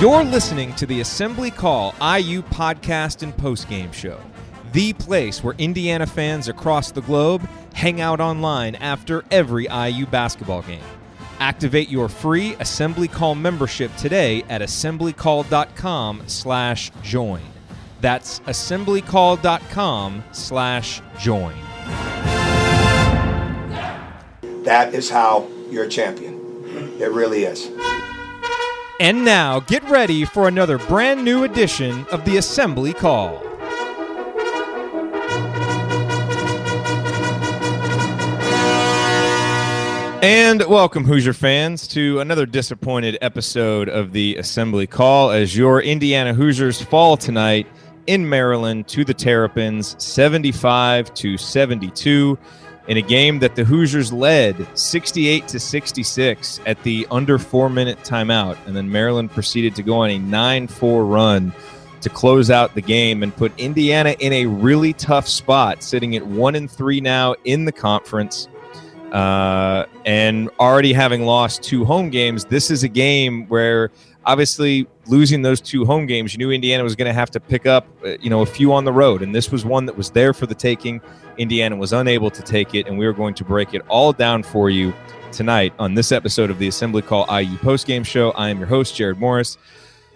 You're listening to the Assembly Call IU podcast and postgame show, the place where Indiana fans across the globe hang out online after every IU basketball game. Activate your free Assembly Call membership today at assemblycall.com/join. That's assemblycall.com slash join. That is how you're a champion. It really is. And now get ready for another brand new edition of the Assembly Call. And welcome, Hoosier fans, to another disappointed episode of the Assembly Call as your Indiana Hoosiers fall tonight in Maryland to the Terrapins 75 to 72 in a game that the Hoosiers led 68 to 66 at the under 4 minute timeout and then Maryland proceeded to go on a 9-4 run to close out the game and put Indiana in a really tough spot sitting at 1 and 3 now in the conference uh, and already having lost two home games, this is a game where obviously losing those two home games, you knew Indiana was going to have to pick up, uh, you know, a few on the road, and this was one that was there for the taking. Indiana was unable to take it, and we are going to break it all down for you tonight on this episode of the Assembly Call IU postgame show. I am your host, Jerod Morris.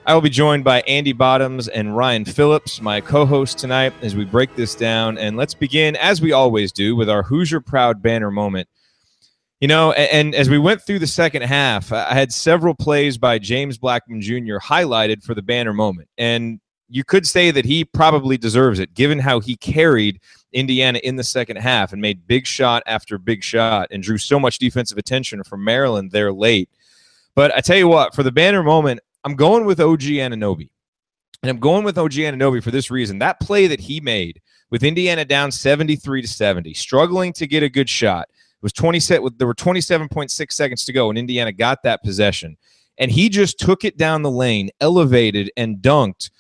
I will be joined by Andy Bottoms and Ryan Phillips, my co host tonight, as we break this down. And let's begin, as we always do, with our Hoosier Proud banner moment. You know, and, and, as we went through the second half, I had several plays by James Blackmon Jr. highlighted for the banner moment. And you could say that he probably deserves it, given how he carried Indiana in the second half and made big shot after big shot and drew so much defensive attention from Maryland there late. But I tell you what, for the banner moment, I'm going with OG Anunoby. And I'm going with OG Anunoby for this reason. That play that he made with Indiana down 73 to 70, struggling to get a good shot – was 20 set there were 27.6 seconds to go and Indiana got that possession. And he just took it down the lane, elevated and dunked.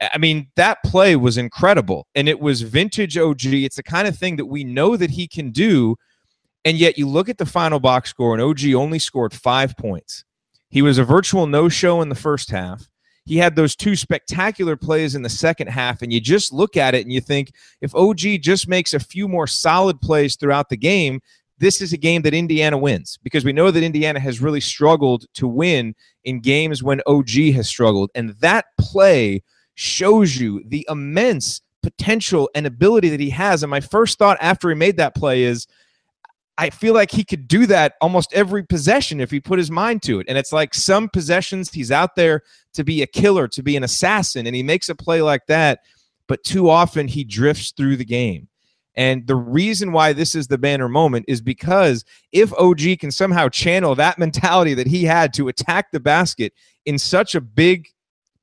I mean, that play was incredible. And it was vintage OG. It's the kind of thing that we know that he can do. And yet you look at the final box score, and OG only scored five points. He was a virtual no show in the first half. He had those two spectacular plays in the second half, and you just look at it and you think if OG just makes a few more solid plays throughout the game, this is a game that Indiana wins because we know that Indiana has really struggled to win in games when OG has struggled. And that play shows you the immense potential and ability that he has. And my first thought after he made that play is, I feel like he could do that almost every possession if he put his mind to it. And it's like some possessions he's out there to be a killer, to be an assassin, and he makes a play like that. But too often he drifts through the game. And the reason why this is the banner moment is because if OG can somehow channel that mentality that he had to attack the basket in such a big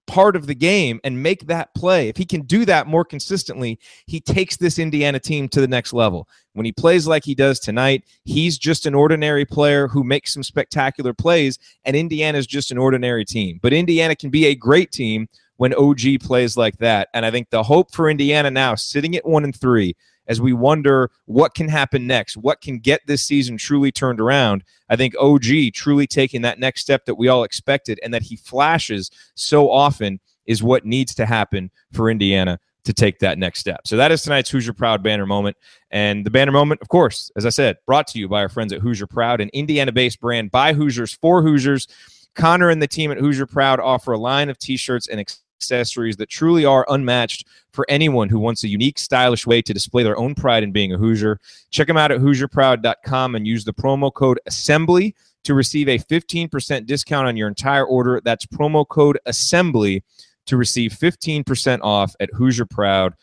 part of the game and make that play, if he can do that more consistently, he takes this Indiana team to the next level. When he plays like he does tonight, he's just an ordinary player who makes some spectacular plays, and Indiana's just an ordinary team. But Indiana can be a great team when OG plays like that. And I think the hope for Indiana now, sitting at one and three, as we wonder what can happen next, what can get this season truly turned around. I think OG truly taking that next step that we all expected and that he flashes so often is what needs to happen for Indiana to take that next step. So that is tonight's Hoosier Proud banner moment. And the banner moment, of course, as I said, brought to you by our friends at Hoosier Proud, an Indiana based brand by Hoosiers for Hoosiers. Connor and the team at Hoosier Proud offer a line of t shirts and accessories that truly are unmatched for anyone who wants a unique, stylish way to display their own pride in being a Hoosier. Check them out at HoosierProud.com and use the promo code ASSEMBLY to receive a 15% discount on your entire order. That's promo code ASSEMBLY to receive 15% off at HoosierProud.com.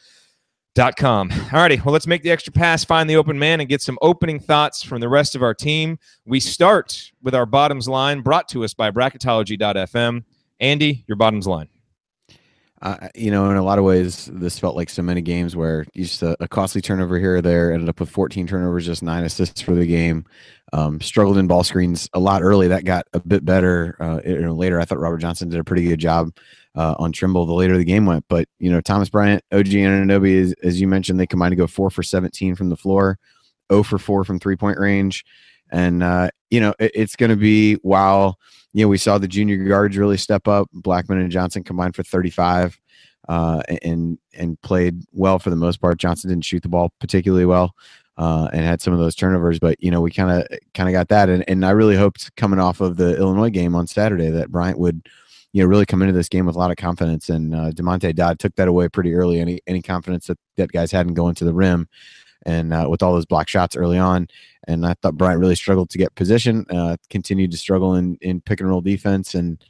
All righty, well, let's make the extra pass, find the open man, and get some opening thoughts from the rest of our team. We start with our bottoms line brought to us by bracketology.fm. Andy, your bottoms line uh, you know, in a lot of ways, this felt like so many games where you just a, a, costly turnover here or there ended up with 14 turnovers, just nine assists for the game. Um, struggled in ball screens a lot early. That got a bit better uh, you know, later. I thought Robert Johnson did a pretty good job uh, on Trimble the later the game went. But, you know, Thomas Bryant, OG Anunoby, as, as you mentioned, they combined to go four for 17 from the floor, 0 for 4 from three point range. And, uh, you know, it, it's going to be while you know we saw the junior guards really step up. Blackmon and Johnson combined for 35, uh, and and played well for the most part. Johnson didn't shoot the ball particularly well. Uh, and had some of those turnovers, but you know we kind of kind of got that, and, and I really hoped coming off of the Illinois game on Saturday that Bryant would you know, really come into this game with a lot of confidence. And uh, Damonte Dodd took that away pretty early. Any any confidence that that guys hadn't going to the rim, and uh, with all those block shots early on. And I thought Bryant really struggled to get position. Uh, continued to struggle in in pick and roll defense, and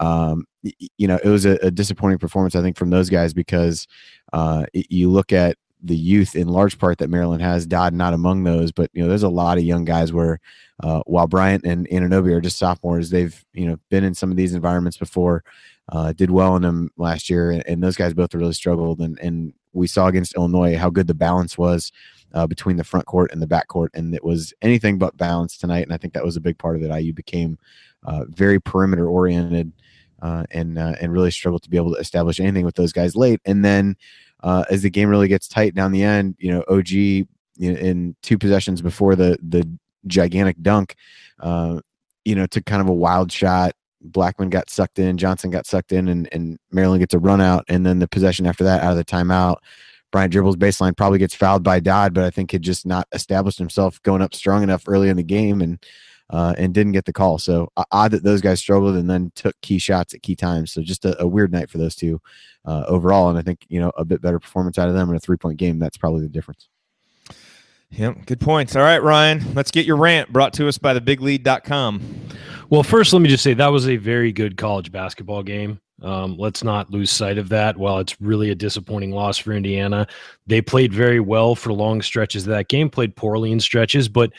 um, you know, it was a, a, disappointing performance I think from those guys because uh, you look at the youth in large part that Maryland has. Dodd not among those, but you know, there's a lot of young guys where uh, while Bryant and Anunoby are just sophomores, they've you know been in some of these environments before, uh, did well in them last year, and, and, those guys both really struggled. And and we saw against Illinois how good the balance was uh, between the front court and the back court, and it was anything but balanced tonight. And I think that was a big part of it. IU became uh, very perimeter oriented. Uh, and uh, and really struggled to be able to establish anything with those guys late. And then as the game really gets tight down the end, you know, OG in two possessions before the the gigantic dunk, uh, you know, took kind of a wild shot. Blackmon got sucked in, Johnson got sucked in, and, and Maryland gets a run out. And then the possession after that, out of the timeout, Bryant dribbles baseline, probably gets fouled by Dodd, but I think had just not established himself going up strong enough early in the game and uh, and didn't get the call. So uh, odd that those guys struggled and then took key shots at key times. So just a, a weird night for those two uh, overall. And I think you know a bit better performance out of them in a three point game. That's probably the difference. Yep, good points. All right, Ryan, let's get your rant brought to us by the thebiglead.com. Well, first, let me just say that was a very good college basketball game. Um, let's not lose sight of that. While it's really a disappointing loss for Indiana, they played very well for long stretches of that game, played poorly in stretches, but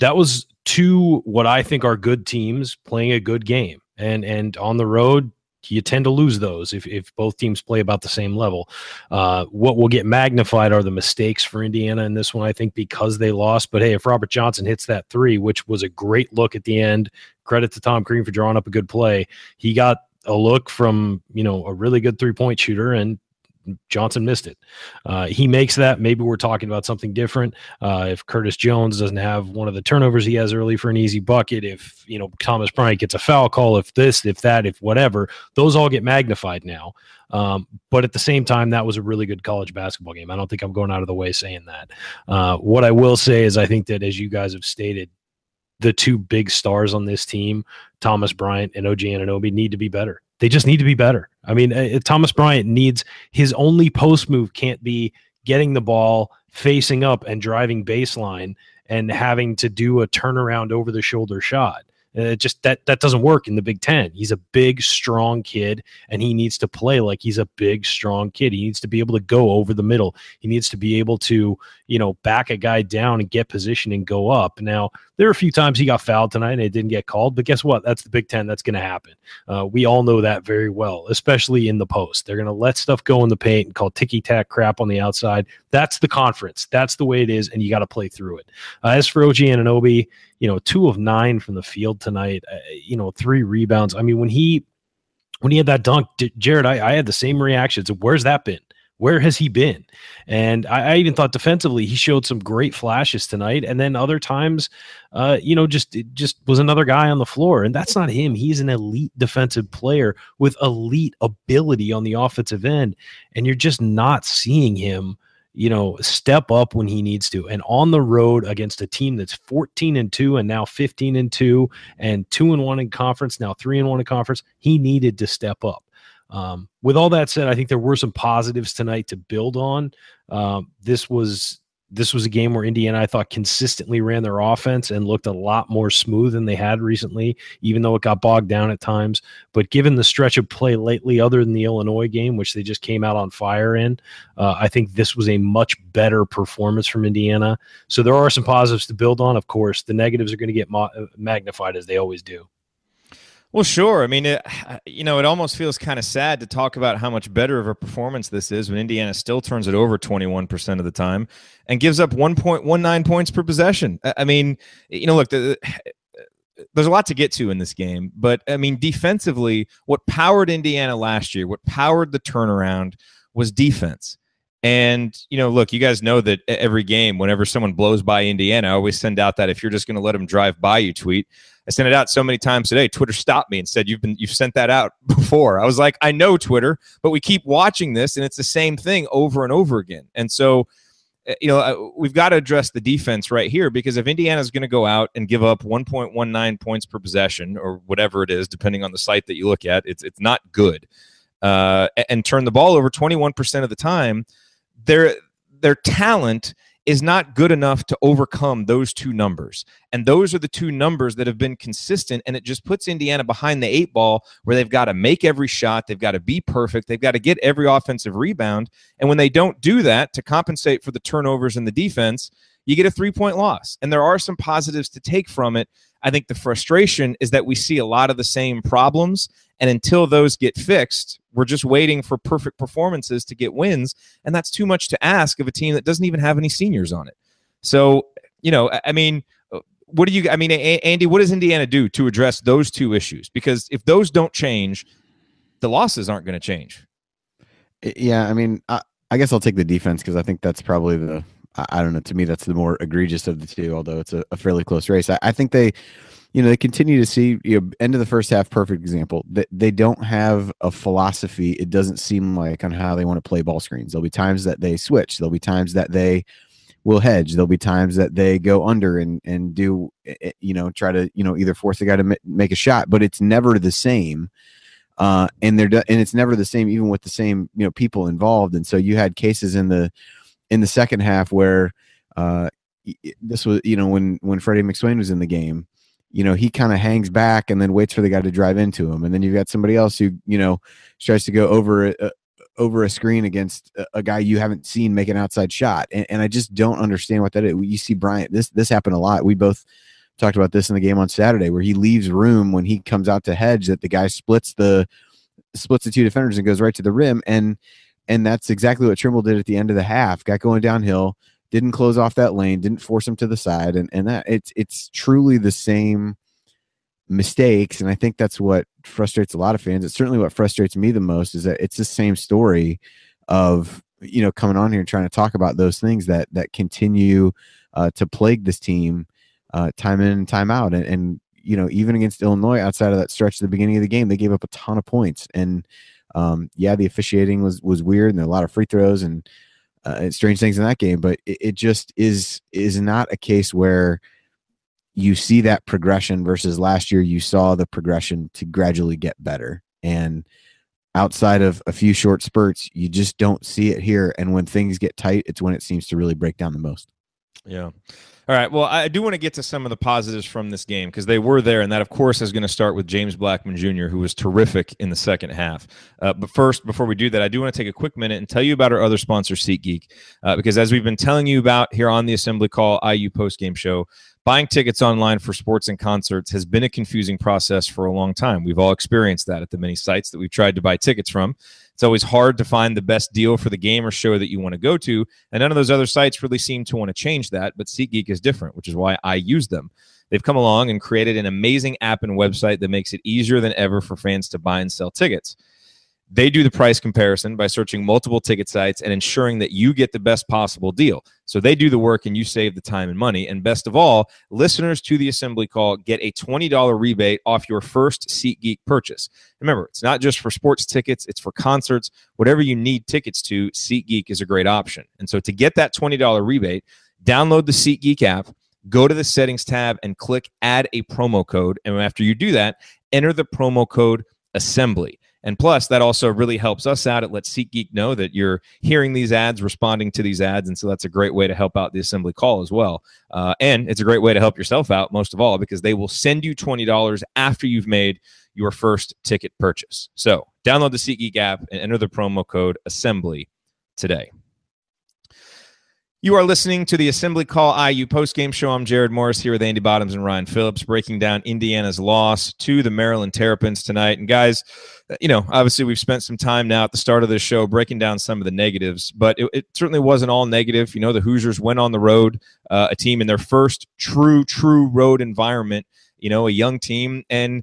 that was two what I think are good teams playing a good game. And and on the road, you tend to lose those if, if both teams play about the same level. Uh, what will get magnified are the mistakes for Indiana in this one, I think, because they lost. But hey, if Robert Johnson hits that three, which was a great look at the end, credit to Tom Crean for drawing up a good play. He got a look from you know a really good three point shooter and Johnson missed it. Uh, he makes that. Maybe we're talking about something different. Uh, if Curtis Jones doesn't have one of the turnovers he has early for an easy bucket, if you know Thomas Bryant gets a foul call, if this, if that, if whatever, those all get magnified now. Um, but at the same time, that was a really good college basketball game. I don't think I'm going out of the way saying that. Uh, what I will say is, I think that as you guys have stated, the two big stars on this team, Thomas Bryant and OG Anunoby, need to be better. They just need to be better. I mean, uh, Thomas Bryant needs his only post move can't be getting the ball facing up and driving baseline and having to do a turnaround over the shoulder shot. Uh, just that that doesn't work in the Big Ten. He's a big, strong kid, and he needs to play like he's a big, strong kid. He needs to be able to go over the middle. He needs to be able to, you know, back a guy down and get position and go up. Now, there are a few times he got fouled tonight and it didn't get called, but guess what? That's the Big Ten. That's going to happen. Uh, we all know that very well, especially in the post. They're going to let stuff go in the paint and call ticky tack crap on the outside. That's the conference. That's the way it is, and you got to play through it. Uh, as for OG Anunoby, you know, two of nine from the field tonight. Uh, you know, three rebounds. I mean, when he when he had that dunk, Jerod, I, I had the same reactions. Where's that been? Where has he been? And I, I, even thought defensively he showed some great flashes tonight, and then other times, uh, you know, just just was another guy on the floor, and that's not him. He's an elite defensive player with elite ability on the offensive end, and you're just not seeing him you know, step up when he needs to. And on the road against a team that's 14 and 2 and now 15 and 2 and 2 and 1 in conference, now 3 and 1 in conference, he needed to step up. Um, with all that said, I think there were some positives tonight to build on. Um, this was this was a game where Indiana, I thought, consistently ran their offense and looked a lot more smooth than they had recently, even though it got bogged down at times. But given the stretch of play lately, other than the Illinois game, which they just came out on fire in, uh, I think this was a much better performance from Indiana. So there are some positives to build on. Of course, the negatives are going to get mo- magnified as they always do. Well, sure. I mean, it, you know, it almost feels kind of sad to talk about how much better of a performance this is when Indiana still turns it over 21% of the time and gives up 1.19 points per possession. I mean, you know, look, the, there's a lot to get to in this game, but I mean, defensively, what powered Indiana last year, what powered the turnaround was defense. And, you know, look, you guys know that every game, whenever someone blows by Indiana, I always send out that if you're just going to let them drive by you tweet. I sent it out so many times today. Twitter stopped me and said, You've been you've sent that out before. I was like, I know Twitter, but we keep watching this and it's the same thing over and over again. And so uh, you know, we've got to address the defense right here because if Indiana is going to go out and give up 1.19 points per possession or whatever it is, depending on the site that you look at, it's it's not good. Uh, and turn the ball over 21% of the time, their their talent is not good enough to overcome those two numbers. And those are the two numbers that have been consistent. And it just puts Indiana behind the eight ball where they've got to make every shot. They've got to be perfect. They've got to get every offensive rebound. And when they don't do that to compensate for the turnovers in the defense, you get a three point loss. And there are some positives to take from it. I think the frustration is that we see a lot of the same problems. And until those get fixed, we're just waiting for perfect performances to get wins. And that's too much to ask of a team that doesn't even have any seniors on it. So, you know, I mean, uh, what do you, I mean, Andy, what does Indiana do to address those two issues? Because if those don't change, the losses aren't going to change. Yeah. I mean, I, I guess I'll take the defense because I think that's probably the, I don't know. To me, that's the more egregious of the two, although it's a, a fairly close race. I, I, think they, you know, they continue to see, you know, end of the first half, perfect example. They, they don't have a philosophy. It doesn't seem like on how they want to play ball screens. There'll be times that they switch. There'll be times that they will hedge. There'll be times that they go under and and do, eh, eh, you know, try to, you know, either force the guy to make a shot, but it's never the same. Uh, and they're and it's never the same, even with the same, you know, people involved. And so you had cases in the in the second half where uh, this was you know when when Freddie McSwain was in the game, you know he kind of hangs back and then waits for the guy to drive into him, and then you've got somebody else who you know tries to go over a, over a screen against a, a, guy you haven't seen make an outside shot, and, and I just don't understand what that is. You see Bryant, this this happened a lot. We both talked about this in the game on Saturday where he leaves room when he comes out to hedge that the guy splits the splits the two defenders and goes right to the rim and and that's exactly what Trimble did at the end of the half. Got going downhill, didn't close off that lane, didn't force him to the side, and and that it's it's truly the same mistakes. And I think that's what frustrates a lot of fans. It's certainly what frustrates me the most is that it's the same story of you know coming on here and trying to talk about those things that that continue uh, to plague this team uh, time in and time out. And, and you know even against Illinois, outside of that stretch at the beginning of the game, they gave up a ton of points and um, yeah, the officiating was was weird, and a lot of free throws and, uh, strange things in that game. But it, it, just is is not a case where you see that progression versus last year. You saw the progression to gradually get better, and outside of a few short spurts, you just don't see it here. And when things get tight, it's when it seems to really break down the most. Yeah. All right. Well, I do want to get to some of the positives from this game because they were there, and that, of course, is going to start with James Blackmon Jr., who was terrific in the second half. Uh, but first, before we do that, I do want to take a quick minute and tell you about our other sponsor, SeatGeek, uh, because as we've been telling you about here on the Assembly Call IU post game show, Buying tickets online for sports and concerts has been a confusing process for a long time. We've all experienced that at the many sites that we've tried to buy tickets from. It's always hard to find the best deal for the game or show that you want to go to, and none of those other sites really seem to want to change that, but SeatGeek is different, which is why I use them. They've come along and created an amazing app and website that makes it easier than ever for fans to buy and sell tickets. They do the price comparison by searching multiple ticket sites and ensuring that you get the best possible deal. So they do the work and you save the time and money. And best of all, listeners to the assembly call get a $20 rebate off your first SeatGeek purchase. Remember, it's not just for sports tickets, it's for concerts. Whatever you need tickets to, SeatGeek is a great option. And so to get that $20 rebate, download the SeatGeek app, go to the settings tab, and click add a promo code. And after you do that, enter the promo code assembly. And plus, that also really helps us out. It lets SeatGeek know that you're hearing these ads, responding to these ads. And so that's a great way to help out the assembly call as well. Uh, and it's a great way to help yourself out, most of all, because they will send you $20 after you've made your first ticket purchase. So download the SeatGeek app and enter the promo code assembly today. You are listening to the Assembly Call IU postgame show. I'm Jerod Morris here with Andy Bottoms and Ryan Phillips, breaking down Indiana's loss to the Maryland Terrapins tonight. And guys, you know, obviously we've spent some time now at the start of the show breaking down some of the negatives, but it, it certainly wasn't all negative. You know, the Hoosiers went on the road, uh, a team in their first true, true road environment. You know, a young team, and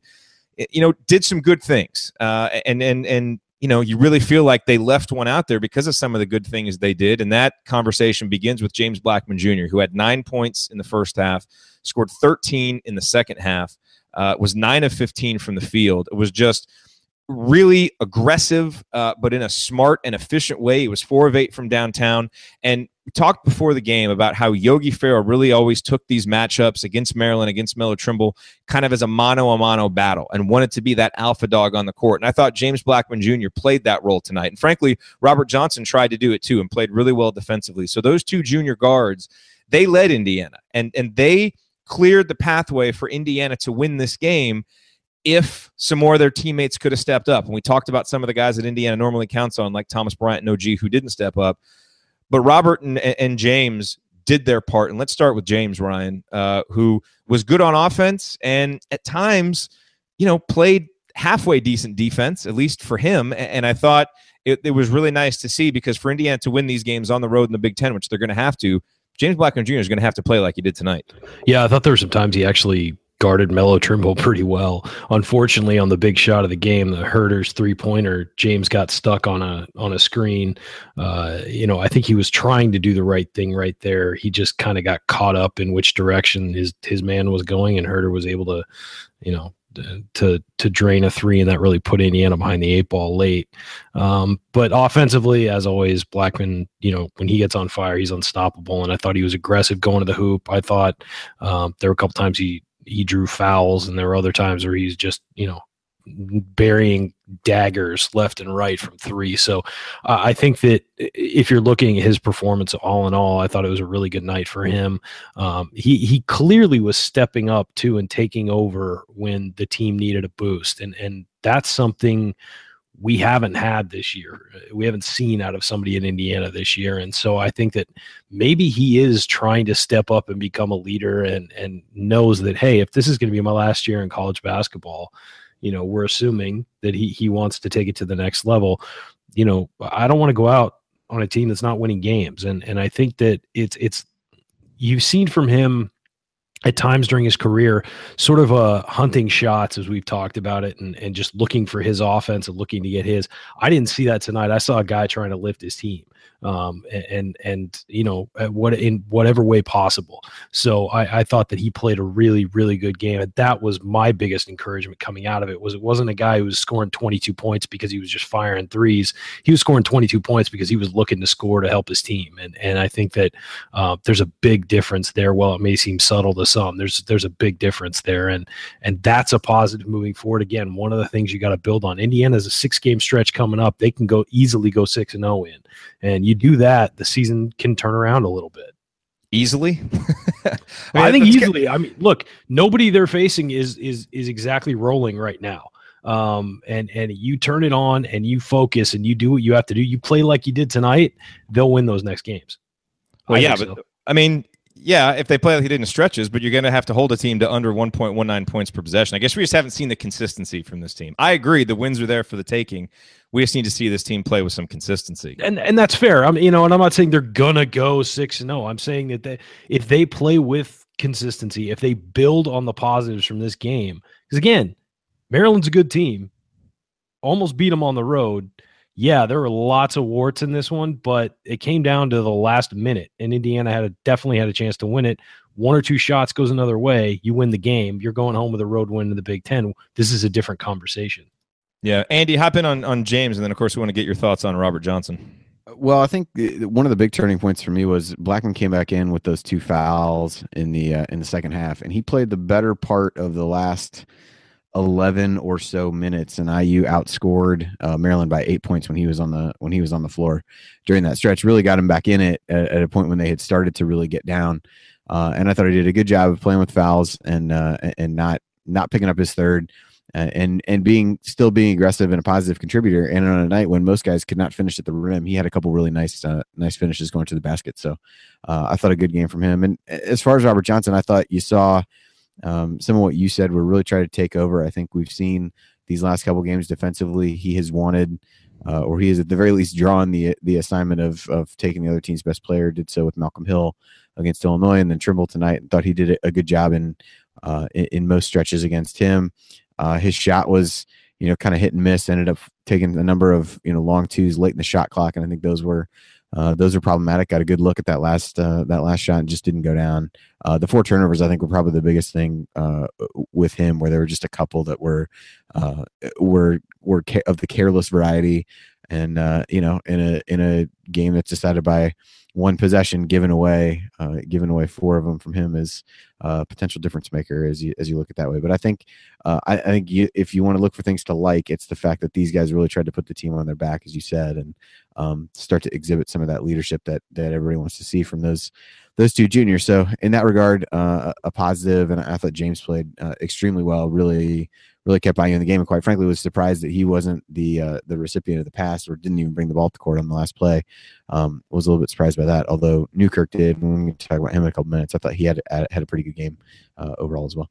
you know, did some good things. Uh, and and and you know, you really feel like they left one out there because of some of the good things they did. And that conversation begins with James Blackmon Jr., who had nine points in the first half, scored 13 in the second half, uh, was nine of 15 from the field. It was just really aggressive, uh, but in a smart and efficient way. He was four of eight from downtown. And we talked before the game about how Yogi Ferrell really always took these matchups against Maryland, against Melo Trimble, kind of as a mano a mano battle and wanted to be that alpha dog on the court. And I thought James Blackmon Jr. played that role tonight. And frankly, Robert Johnson tried to do it too and played really well defensively. So those two junior guards, they led Indiana and, and they cleared the pathway for Indiana to win this game if some more of their teammates could have stepped up. And we talked about some of the guys that Indiana normally counts on, like Thomas Bryant and OG, who didn't step up. But Robert and, and James did their part. And let's start with James Ryan, uh, who was good on offense and at times, you know, played halfway decent defense, at least for him. And I thought it, it was really nice to see because for Indiana to win these games on the road in the Big Ten, which they're going to have to, James Blackmon Jr. is going to have to play like he did tonight. Yeah, I thought there were some times he actually guarded Melo Trimble pretty well. Unfortunately, on the big shot of the game, the Huerter's three pointer, James got stuck on a on a screen. Uh, you know, I think he was trying to do the right thing right there. He just kind of got caught up in which direction his his man was going, and Herder was able to, you know, to to drain a three, and that really put Indiana behind the eight ball late. Um, but offensively, as always, Blackmon, you know, when he gets on fire, he's unstoppable. And I thought he was aggressive going to the hoop. I thought um, there were a couple times he he drew fouls, and there were other times where he's just you know burying daggers left and right from three. So uh, I think that if you're looking at his performance all in all, I thought it was a really good night for him. Um, he he clearly was stepping up too and taking over when the team needed a boost, and and that's something we haven't had this year. Uh, we haven't seen out of somebody in Indiana this year. And so I think that maybe he is trying to step up and become a leader and and knows that hey, if this is going to be my last year in college basketball, you know, we're assuming that he he wants to take it to the next level. You know, I don't want to go out on a team that's not winning games. And and I think that it's it's you've seen from him at times during his career, sort of uh, hunting shots as we've talked about it, and, and just looking for his offense and looking to get his. I didn't see that tonight. I saw a guy trying to lift his team um, and and you know what in whatever way possible. So I, I thought that he played a really really good game, and that was my biggest encouragement coming out of it. Was it wasn't a guy who was scoring 22 points because he was just firing threes. He was scoring 22 points because he was looking to score to help his team, and and I think that uh, there's a big difference there. While it may seem subtle to some, there's there's a big difference there, and and that's a positive moving forward. Again, one of the things you got to build on. Indiana's a six game stretch coming up. They can go easily go six and zero oh in, and you do that, the season can turn around a little bit easily. I, mean, I think easily. I mean, look, nobody they're facing is is is exactly rolling right now. Um, and and you turn it on and you focus and you do what you have to do. You play like you did tonight. They'll win those next games. Well, I yeah, but so. I mean, yeah, if they play like he did in stretches, but you're going to have to hold a team to under 1.19 points per possession. I guess we just haven't seen the consistency from this team. I agree, the wins are there for the taking. We just need to see this team play with some consistency, and and that's fair. I'm you know, and I'm not saying they're gonna go six and zero. I'm saying that they, if they play with consistency, if they build on the positives from this game, because again, Maryland's a good team. Almost beat them on the road yeah, there were lots of warts in this one, but it came down to the last minute, and Indiana had a, definitely had a chance to win it. One or two shots goes another way, you win the game. You're going home with a road win in the Big Ten. This is a different conversation. Yeah, Andy, hop in on on James, and then of course we want to get your thoughts on Robert Johnson. Well, I think one of the big turning points for me was Blackmon came back in with those two fouls in the uh, in the second half, and he played the better part of the last 11 or so minutes and IU outscored uh, Maryland by eight points when he was on the when he was on the floor during that stretch really got him back in it at, at a point when they had started to really get down uh, and I thought he did a good job of playing with fouls and uh, and not not picking up his third uh, and and being still being aggressive and a positive contributor and on a night when most guys could not finish at the rim he had a couple really nice uh, nice finishes going to the basket so uh, I thought a good game from him and as far as Robert Johnson I thought you saw um, some of what you said, we're really trying to take over. I think we've seen these last couple games defensively. He has wanted, uh, or he has at the very least drawn the the assignment of of taking the other team's best player. Did so with Malcolm Hill against Illinois, and then Trimble tonight. And thought he did a good job in uh, in, in most stretches against him. Uh, his shot was you know, kind of hit and miss. Ended up taking a number of you know long twos late in the shot clock, and I think those were uh, those are problematic. Got a good look at that last uh, that last shot and just didn't go down. Uh, the four turnovers, I think, were probably the biggest thing uh, with him, where there were just a couple that were uh, were were ca- of the careless variety, and uh, you know, in a in a game that's decided by one possession, given away, uh, given away four of them from him is a potential difference maker as you as you look at that way. But I think uh, I, I, think you, if you want to look for things to like, it's the fact that these guys really tried to put the team on their back, as you said, and um, start to exhibit some of that leadership that that everybody wants to see from those those two juniors. So in that regard, uh, a positive, and I thought James played uh, extremely well. Really really kept buying in the game, and quite frankly, was surprised that he wasn't the uh, the recipient of the pass or didn't even bring the ball to court on the last play. Um, was a little bit surprised by that. Although Newkirk did. When we talk about him in a couple minutes, I thought he had had a pretty good game uh, overall as well.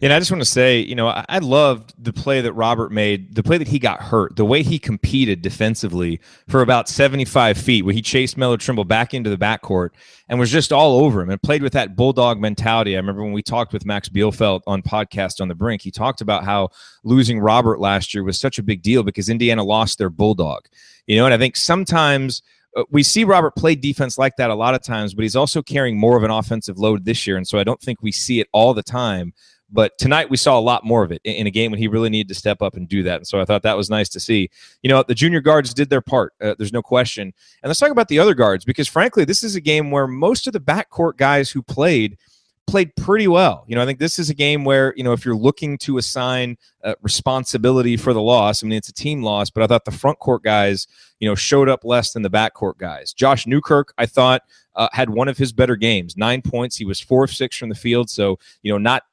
And I just want to say, you know, I, I, loved the play that Robert made, the play that he got hurt, the way he competed defensively for about 75 feet, where he chased Melo Trimble back into the backcourt and was just all over him and played with that bulldog mentality. I remember when we talked with Max Bielfeldt on podcast on the brink, he talked about how losing Robert last year was such a big deal because Indiana lost their bulldog. You know, and I think sometimes – uh, we see Robert play defense like that a lot of times, but he's also carrying more of an offensive load this year. And so I don't think we see it all the time. But tonight we saw a lot more of it in a game when he really needed to step up and do that. And so I thought that was nice to see. You know, the junior guards did their part. Uh, there's no question. And let's talk about the other guards because, frankly, this is a game where most of the backcourt guys who played – played pretty well. You know, I think this is a game where, you know, if you're looking to assign uh, responsibility for the loss, I mean, it's a team loss, but I thought the front court guys, you know, showed up less than the backcourt guys. Josh Newkirk, I thought, uh, had one of his better games, nine points. He was four of six from the field. So, you know, not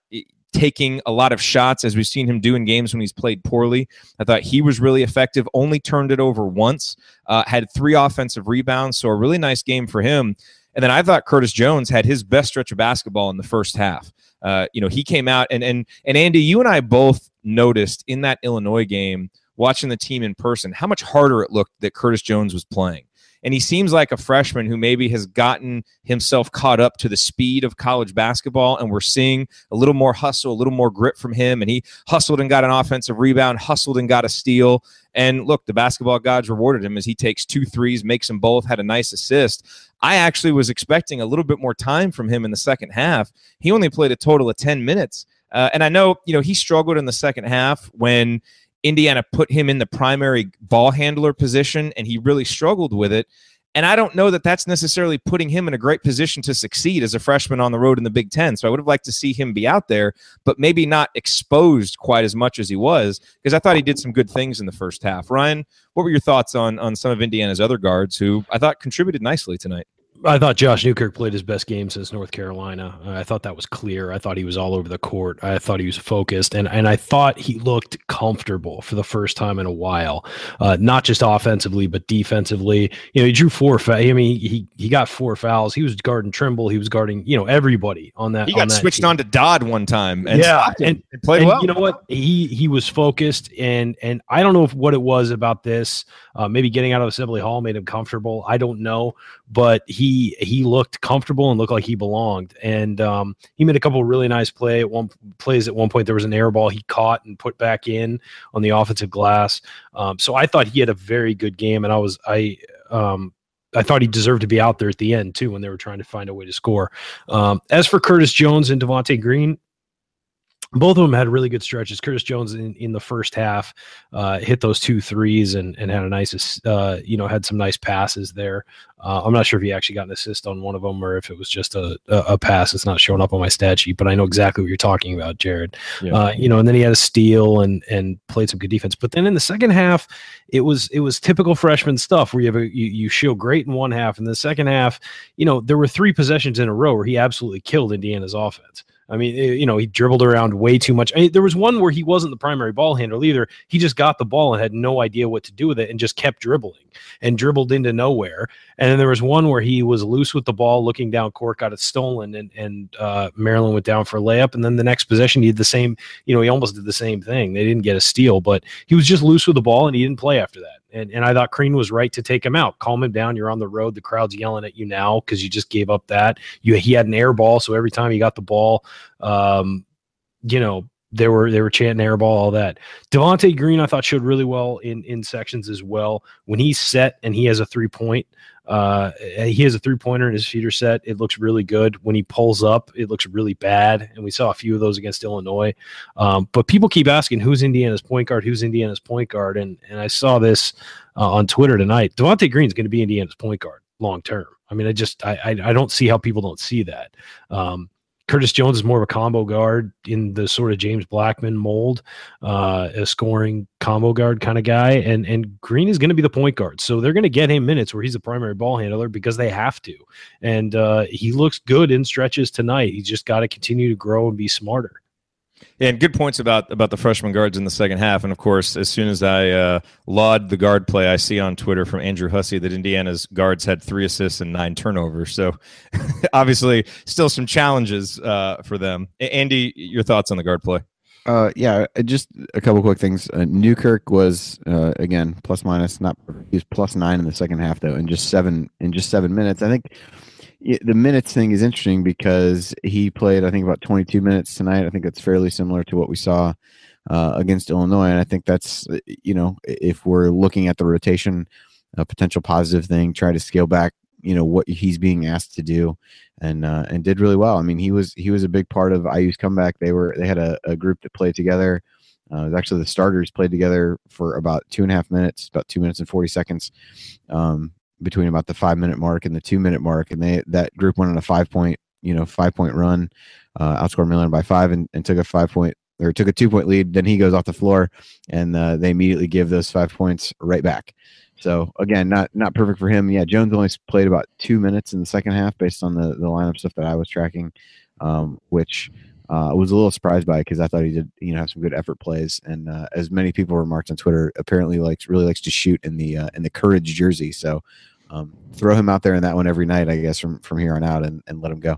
taking a lot of shots as we've seen him do in games when he's played poorly. I thought he was really effective, only turned it over once, uh, had three offensive rebounds. So, a really nice game for him. And then I thought Curtis Jones had his best stretch of basketball in the first half. Uh, you know, he came out and and and Andy, you and I both noticed in that Illinois game, watching the team in person, how much harder it looked that Curtis Jones was playing. And he seems like a freshman who maybe has gotten himself caught up to the speed of college basketball. And we're seeing a little more hustle, a little more grit from him. And he hustled and got an offensive rebound, hustled and got a steal. And look, the basketball gods rewarded him as he takes two threes, makes them both, had a nice assist. I actually was expecting a little bit more time from him in the second half. He only played a total of 10 minutes. Uh, and I know, you know, he struggled in the second half when Indiana put him in the primary ball handler position, and he really struggled with it. And I don't know that that's necessarily putting him in a great position to succeed as a freshman on the road in the Big Ten. So I would have liked to see him be out there, but maybe not exposed quite as much as he was because I thought he did some good things in the first half. Ryan, what were your thoughts on on some of Indiana's other guards who I thought contributed nicely tonight? I thought Josh Newkirk played his best game since North Carolina. I thought that was clear. I thought he was all over the court. I thought he was focused, and and I thought he looked comfortable for the first time in a while. Uh, not just offensively, but defensively. You know, he drew four. Fa- I mean, he he got four fouls. He was guarding Trimble. He was guarding you know everybody on that. He got on switched team. on to Dodd one time, and yeah, and, and played and well. You know what? He he was focused, and and I don't know if what it was about this. Uh, maybe getting out of Assembly Hall made him comfortable. I don't know, but he he he looked comfortable and looked like he belonged. And um, he made a couple really nice play at one plays. At one point, there was an air ball he caught and put back in on the offensive glass. Um, so I thought he had a very good game, and I was I. Um, I thought he deserved to be out there at the end too when they were trying to find a way to score. Um, as for Curtis Jones and Devonte Green, both of them had really good stretches. Curtis Jones in, in the first half uh, hit those two threes and, and had a nice, uh, you know, had some nice passes there. Uh, I'm not sure if he actually got an assist on one of them or if it was just a, a, pass. It's not showing up on my stat sheet, but I know exactly what you're talking about, Jerod. Yeah. Uh, you know, and then he had a steal and and played some good defense. But then in the second half, it was it was typical freshman stuff where you have a you, you show great in one half, and the second half, you know, there were three possessions in a row where he absolutely killed Indiana's offense. I mean, eh, you know, he dribbled around way too much. I mean, there was one where he wasn't the primary ball handler either. He just got the ball and had no idea what to do with it and just kept dribbling and dribbled into nowhere. And then there was one where he was loose with the ball, looking down court, got it stolen, and and uh, Maryland went down for a layup. And then the next possession, he did the same. You know, he almost did the same thing. They didn't get a steal, but he was just loose with the ball and he didn't play after that. And, and I thought Crean was right to take him out. Calm him down. You're on the road. The crowd's yelling at you now because you just gave up that. You he had an air ball, so every time he got the ball, um, you know, they were they were chanting airball, all that. Devonte Green, I thought showed really well in in sections as well. When he's set and he has a three point, uh, he has a three pointer in his feeder set. It looks really good. When he pulls up, it looks really bad. And we saw a few of those against Illinois. Um, but people keep asking who's Indiana's point guard, who's Indiana's point guard, and and I saw this uh, on Twitter tonight. Devonte Green's going to be Indiana's point guard long term. I mean, I just I, I, I don't see how people don't see that. Um, Curtis Jones is more of a combo guard in the sort of James Blackmon mold, uh, a scoring combo guard kind of guy, and and Green is going to be the point guard. So they're going to get him minutes where he's the primary ball handler because they have to. And uh, he looks good in stretches tonight. He's just got to continue to grow and be smarter. And good points about about the freshman guards in the second half. And of course, as soon as I uh, laud the guard play, I see on Twitter from Andrew Hussey that Indiana's guards had three assists and nine turnovers. So obviously, still some challenges uh, for them. Andy, your thoughts on the guard play? Uh, yeah, just a couple quick things. Uh, Newkirk was uh, again plus minus, not he was plus nine in the second half though, in just seven in just seven minutes. I think the minutes thing is interesting because he played, I think, about 22 minutes tonight. I think that's fairly similar to what we saw uh, against Illinois, and I think that's you know, if we're looking at the rotation, a potential positive thing, try to scale back, you know, what he's being asked to do, and uh, and did really well. I mean, he was he was a big part of IU's comeback. They were they had a, a group that played together. Uh, actually the starters played together for about two and a half minutes, about two minutes and 40 seconds. Um, between about the five minute mark and the two minute mark, and they that group went on a five point you know five point run, uh, outscored Maryland by five, and, and took a five point or took a two point lead. Then he goes off the floor, and uh, they immediately give those five points right back. So again, not not perfect for him. Yeah, Jones only played about two minutes in the second half based on the the lineup stuff that I was tracking, um, which uh, I was a little surprised by it because I thought he did, you know, have some good effort plays. And uh, as many people remarked on Twitter, apparently likes really likes to shoot in the uh, in the courage jersey. So um, throw him out there in that one every night, I guess, from from here on out, and, and let him go.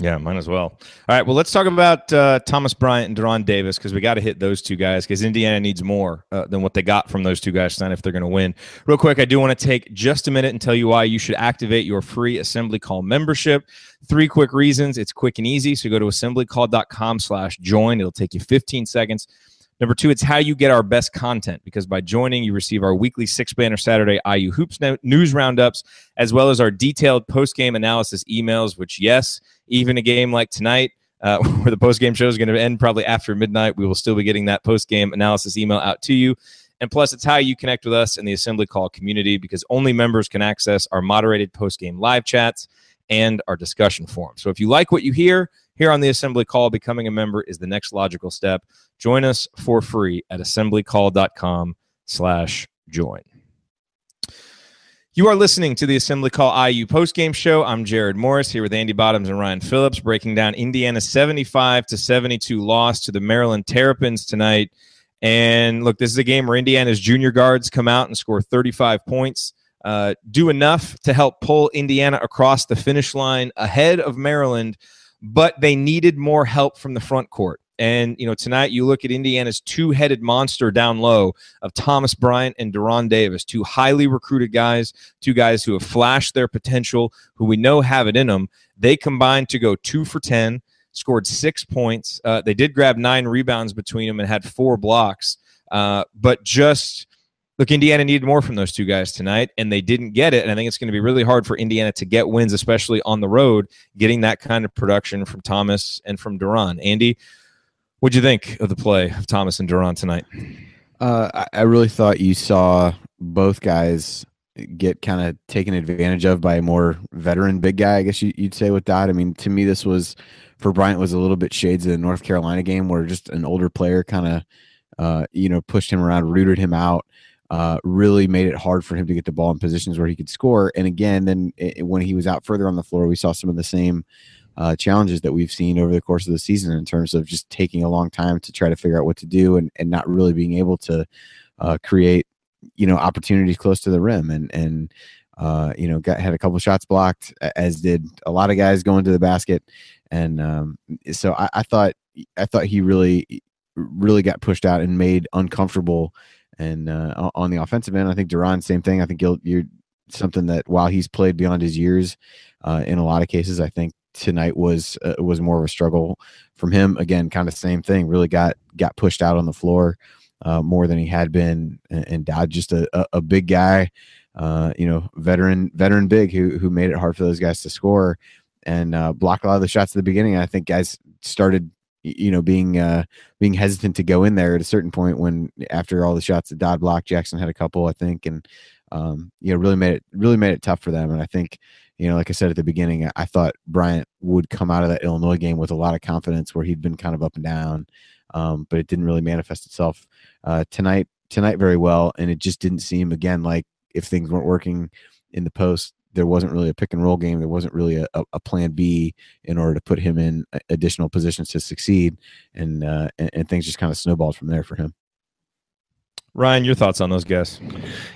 Yeah, mine as well. All right, well, let's talk about uh, Thomas Bryant and De'Ron Davis because we got to hit those two guys because Indiana needs more uh, than what they got from those two guys tonight if they're going to win. Real quick, I do want to take just a minute and tell you why you should activate your free Assembly Call membership. Three quick reasons. It's quick and easy. So go to assemblycall.com slash join. It'll take you 15 seconds Number two, it's how you get our best content because by joining, you receive our weekly six banner Saturday IU Hoops news roundups, as well as our detailed post game analysis emails, which, yes, even a game like tonight, uh, where the post game show is going to end probably after midnight, we will still be getting that post game analysis email out to you. And plus, it's how you connect with us in the Assembly Call community because only members can access our moderated post game live chats and our discussion forum. So if you like what you hear, here on the Assembly Call, becoming a member is the next logical step. Join us for free at assemblycall.com slash join. You are listening to the Assembly Call IU postgame show. I'm Jerod Morris here with Andy Bottoms and Ryan Phillips breaking down Indiana's 75 to 72 loss to the Maryland Terrapins tonight. And look, this is a game where Indiana's junior guards come out and score 35 points, uh, do enough to help pull Indiana across the finish line ahead of Maryland but they needed more help from the front court. And you know, tonight you look at Indiana's two-headed monster down low of Thomas Bryant and De'Ron Davis, two highly recruited guys, two guys who have flashed their potential, who we know have it in them. They combined to go two for ten, scored six points. Uh, they did grab nine rebounds between them and had four blocks, uh, but just look, Indiana needed more from those two guys tonight, and they didn't get it. And I think it's going to be really hard for Indiana to get wins, especially on the road, getting that kind of production from Thomas and from De'Ron. Andy, what'd you think of the play of Thomas and De'Ron tonight? Uh, I really thought you saw both guys get kind of taken advantage of by a more veteran big guy. I guess you, would say with that. I mean, to me, this was for Bryant was a little bit shades of the North Carolina game where just an older player kind of, uh, you know, pushed him around, rooted him out uh, really made it hard for him to get the ball in positions where he could score. And again, then it, when he was out further on the floor, we saw some of the same uh, challenges that we've seen over the course of the season in terms of just taking a long time to try to figure out what to do and, and not really being able to uh, create, you know, opportunities close to the rim. And, and, uh, you know, got had a couple shots blocked, as did a lot of guys going to the basket, and um, so I, I thought I thought he really really got pushed out and made uncomfortable and uh, on the offensive end, I think De'Ron, same thing. I think you'll, you're something that while he's played beyond his years, uh, in a lot of cases, I think tonight was uh, was more of a struggle from him. Again, kind of same thing. Really got got pushed out on the floor uh, more than he had been, and, and Dodd just a, a, a big guy, uh, you know, veteran veteran big who who made it hard for those guys to score and uh, blocked a lot of the shots at the beginning. I think guys started you know being uh being hesitant to go in there at a certain point when after all the shots that Dodd blocked Jackson had a couple I think and um you know really made it really made it tough for them and I think you know like I said at the beginning I thought Bryant would come out of that Illinois game with a lot of confidence where he'd been kind of up and down um but it didn't really manifest itself uh tonight tonight very well and it just didn't seem again like if things weren't working in the post there wasn't really a pick and roll game. There wasn't really a, a plan B in order to put him in additional positions to succeed, and uh, and, and things just kind of snowballed from there for him. Ryan, your thoughts on those guys?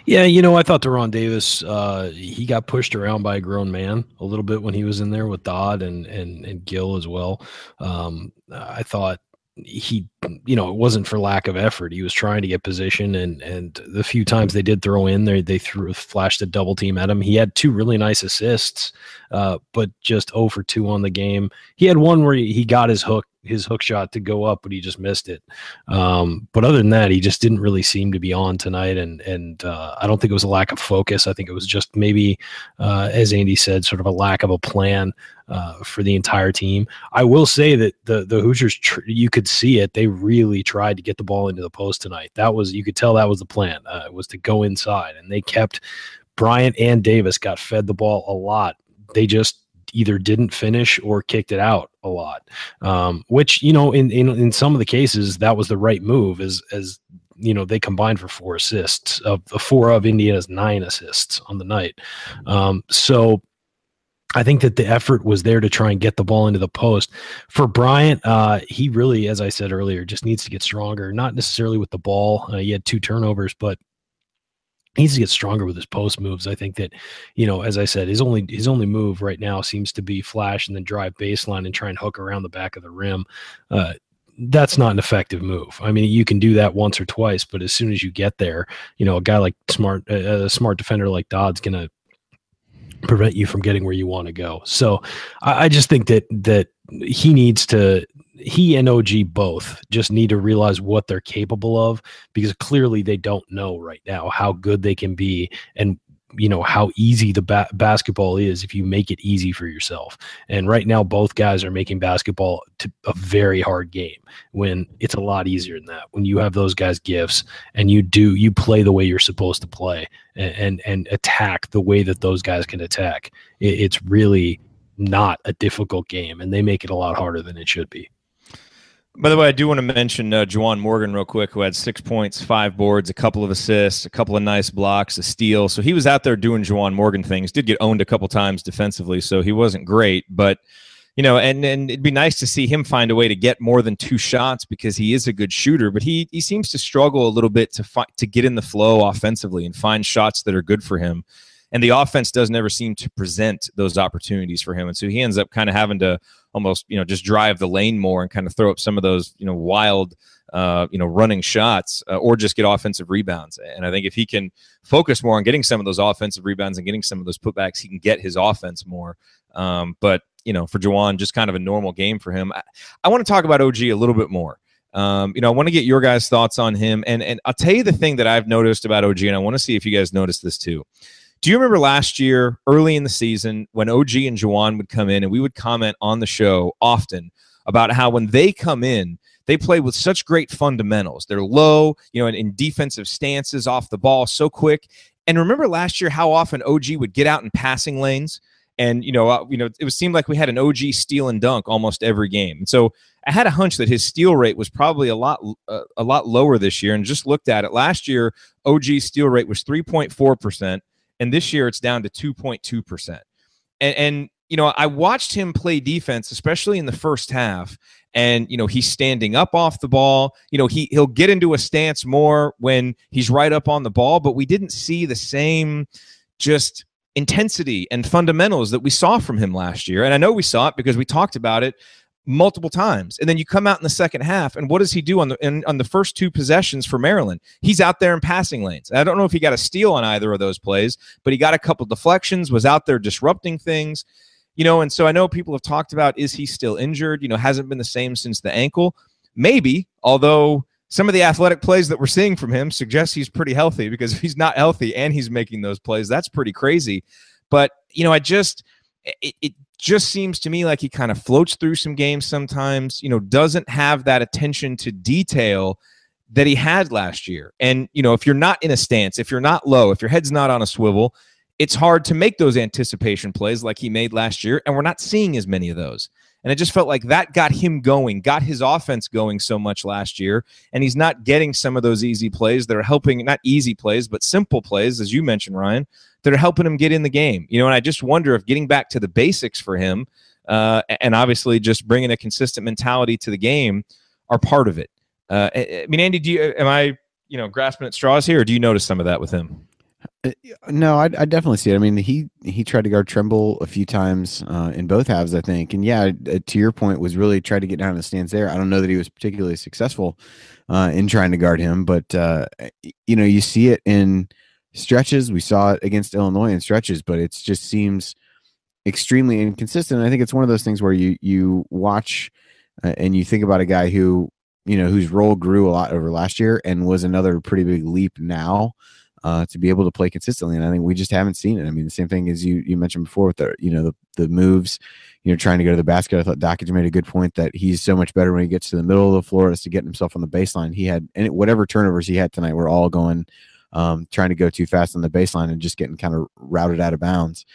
Yeah, you know, I thought De'Ron Davis, uh, he got pushed around by a grown man a little bit when he was in there with Dodd and and and Gill as well. Um, I thought he you know it wasn't for lack of effort. He was trying to get position and and the few times they did throw in there they threw flashed a double team at him. He had two really nice assists uh, but just over 2 on the game. He had one where he, he got his hook his hook shot to go up, but he just missed it. Um, but other than that, he just didn't really seem to be on tonight, and and uh, I don't think it was a lack of focus. I think it was just maybe, uh, as Andy said, sort of a lack of a plan uh, for the entire team. I will say that the the Hoosiers, tr- you could see it. They really tried to get the ball into the post tonight. That was you could tell that was the plan. Uh, was to go inside, and they kept Bryant and Davis got fed the ball a lot. They just either didn't finish or kicked it out a lot. Um, which you know, in, in in some of the cases, that was the right move. As as you know, they combined for four assists of the four of Indiana's nine assists on the night. Um, so. I think that the effort was there to try and get the ball into the post. For Bryant, uh, he really, as I said earlier, just needs to get stronger. Not necessarily with the ball. Uh, he had two turnovers, but he needs to get stronger with his post moves. I think that, you know, as I said, his only his only move right now seems to be flash and then drive baseline and try and hook around the back of the rim. Uh, that's not an effective move. I mean, you can do that once or twice, but as soon as you get there, you know, a guy like smart, a smart defender like Dodd's gonna prevent you from getting where you want to go. So, I, I just think that that he needs to he and OG both just need to realize what they're capable of because clearly they don't know right now how good they can be and you know how easy the ba- basketball is if you make it easy for yourself. And right now both guys are making basketball a very hard game when it's a lot easier than that. When you have those guys gifts and you do you play the way you're supposed to play and and, and attack the way that those guys can attack. It, it's really not a difficult game and they make it a lot harder than it should be. By the way, I do want to mention uh, Juwan Morgan real quick, who had six points, five boards, a couple of assists, a couple of nice blocks, a steal. So he was out there doing Juwan Morgan things. Did get owned a couple times defensively, so he wasn't great. But you know, and and it'd be nice to see him find a way to get more than two shots because he is a good shooter. But he he seems to struggle a little bit to find to get in the flow offensively and find shots that are good for him and the offense doesn't ever seem to present those opportunities for him. And so he ends up kind of having to almost you know just drive the lane more and kind of throw up some of those you know wild uh, you know running shots uh, or just get offensive rebounds. And i think if he can focus more on getting some of those offensive rebounds and getting some of those putbacks he can get his offense more. Um, but you know for Juwan just kind of a normal game for him. I, I want to talk about og a little bit more. Um, you know, I want to get your guys' thoughts on him, and and I'll tell you the thing that I've noticed about OG, and I want to see if you guys noticed this too. Do you remember last year, early in the season, when OG and Juwan would come in and we would comment on the show often about how when they come in, they play with such great fundamentals. They're low, you know, in, in defensive stances off the ball so quick. And remember last year how often OG would get out in passing lanes, and you know, uh, you know, it was seemed like we had an OG steal and dunk almost every game. And so I had a hunch that his steal rate was probably a lot uh, a lot lower this year. And just looked at it last year, OG steal rate was three point four percent and this year it's down to 2.2%. And, and you know, I watched him play defense, especially in the first half. And you know, he's standing up off the ball. You know, he he'll get into a stance more when he's right up on the ball, but we didn't see the same just intensity and fundamentals that we saw from him last year. And I know we saw it because we talked about it multiple times. And then you come out in the second half, and what does he do on the in, on the first two possessions for Maryland? He's out there in passing lanes. I don't know if he got a steal on either of those plays, but he got a couple deflections, was out there disrupting things. you know, and so I know people have talked about is he still injured? You know, hasn't been the same since the ankle. Maybe, although some of the athletic plays that we're seeing from him suggest he's pretty healthy because if he's not healthy and he's making those plays, that's pretty crazy. But, you know, I just, it, it just seems to me like he kind of floats through some games sometimes, you know, doesn't have that attention to detail that he had last year. And, you know, if you're not in a stance, if you're not low, if your head's not on a swivel, it's hard to make those anticipation plays like he made last year. And we're not seeing as many of those. And it just felt like that got him going, got his offense going so much last year. And he's not getting some of those easy plays that are helping, not easy plays, but simple plays, as you mentioned, Ryan, that are helping him get in the game. You know, and I just wonder if getting back to the basics for him, uh, and obviously just bringing a consistent mentality to the game are part of it. Uh, I mean, Andy, do you, am I, you know, grasping at straws here, or do you notice some of that with him? Uh, no, I, I, definitely see it. I mean, he he tried to guard Trimble a few times uh, in both halves, I think, and yeah, uh, to your point, was really tried to get down in the stands there. I don't know that he was particularly successful uh, in trying to guard him, but uh, you know, you see it in stretches. We saw it against Illinois in stretches, but it just seems extremely inconsistent. And I think it's one of those things where you you watch uh, and you think about a guy who you know whose role grew a lot over last year and was another pretty big leap now uh, to be able to play consistently. And I think we just haven't seen it. I mean, the same thing as you you mentioned before with the you know the the moves, you know, trying to go to the basket. I thought Dakich made a good point that he's so much better when he gets to the middle of the floor as to get himself on the baseline. He had and whatever turnovers he had tonight were all going um, trying to go too fast on the baseline and just getting kind of routed out of bounds.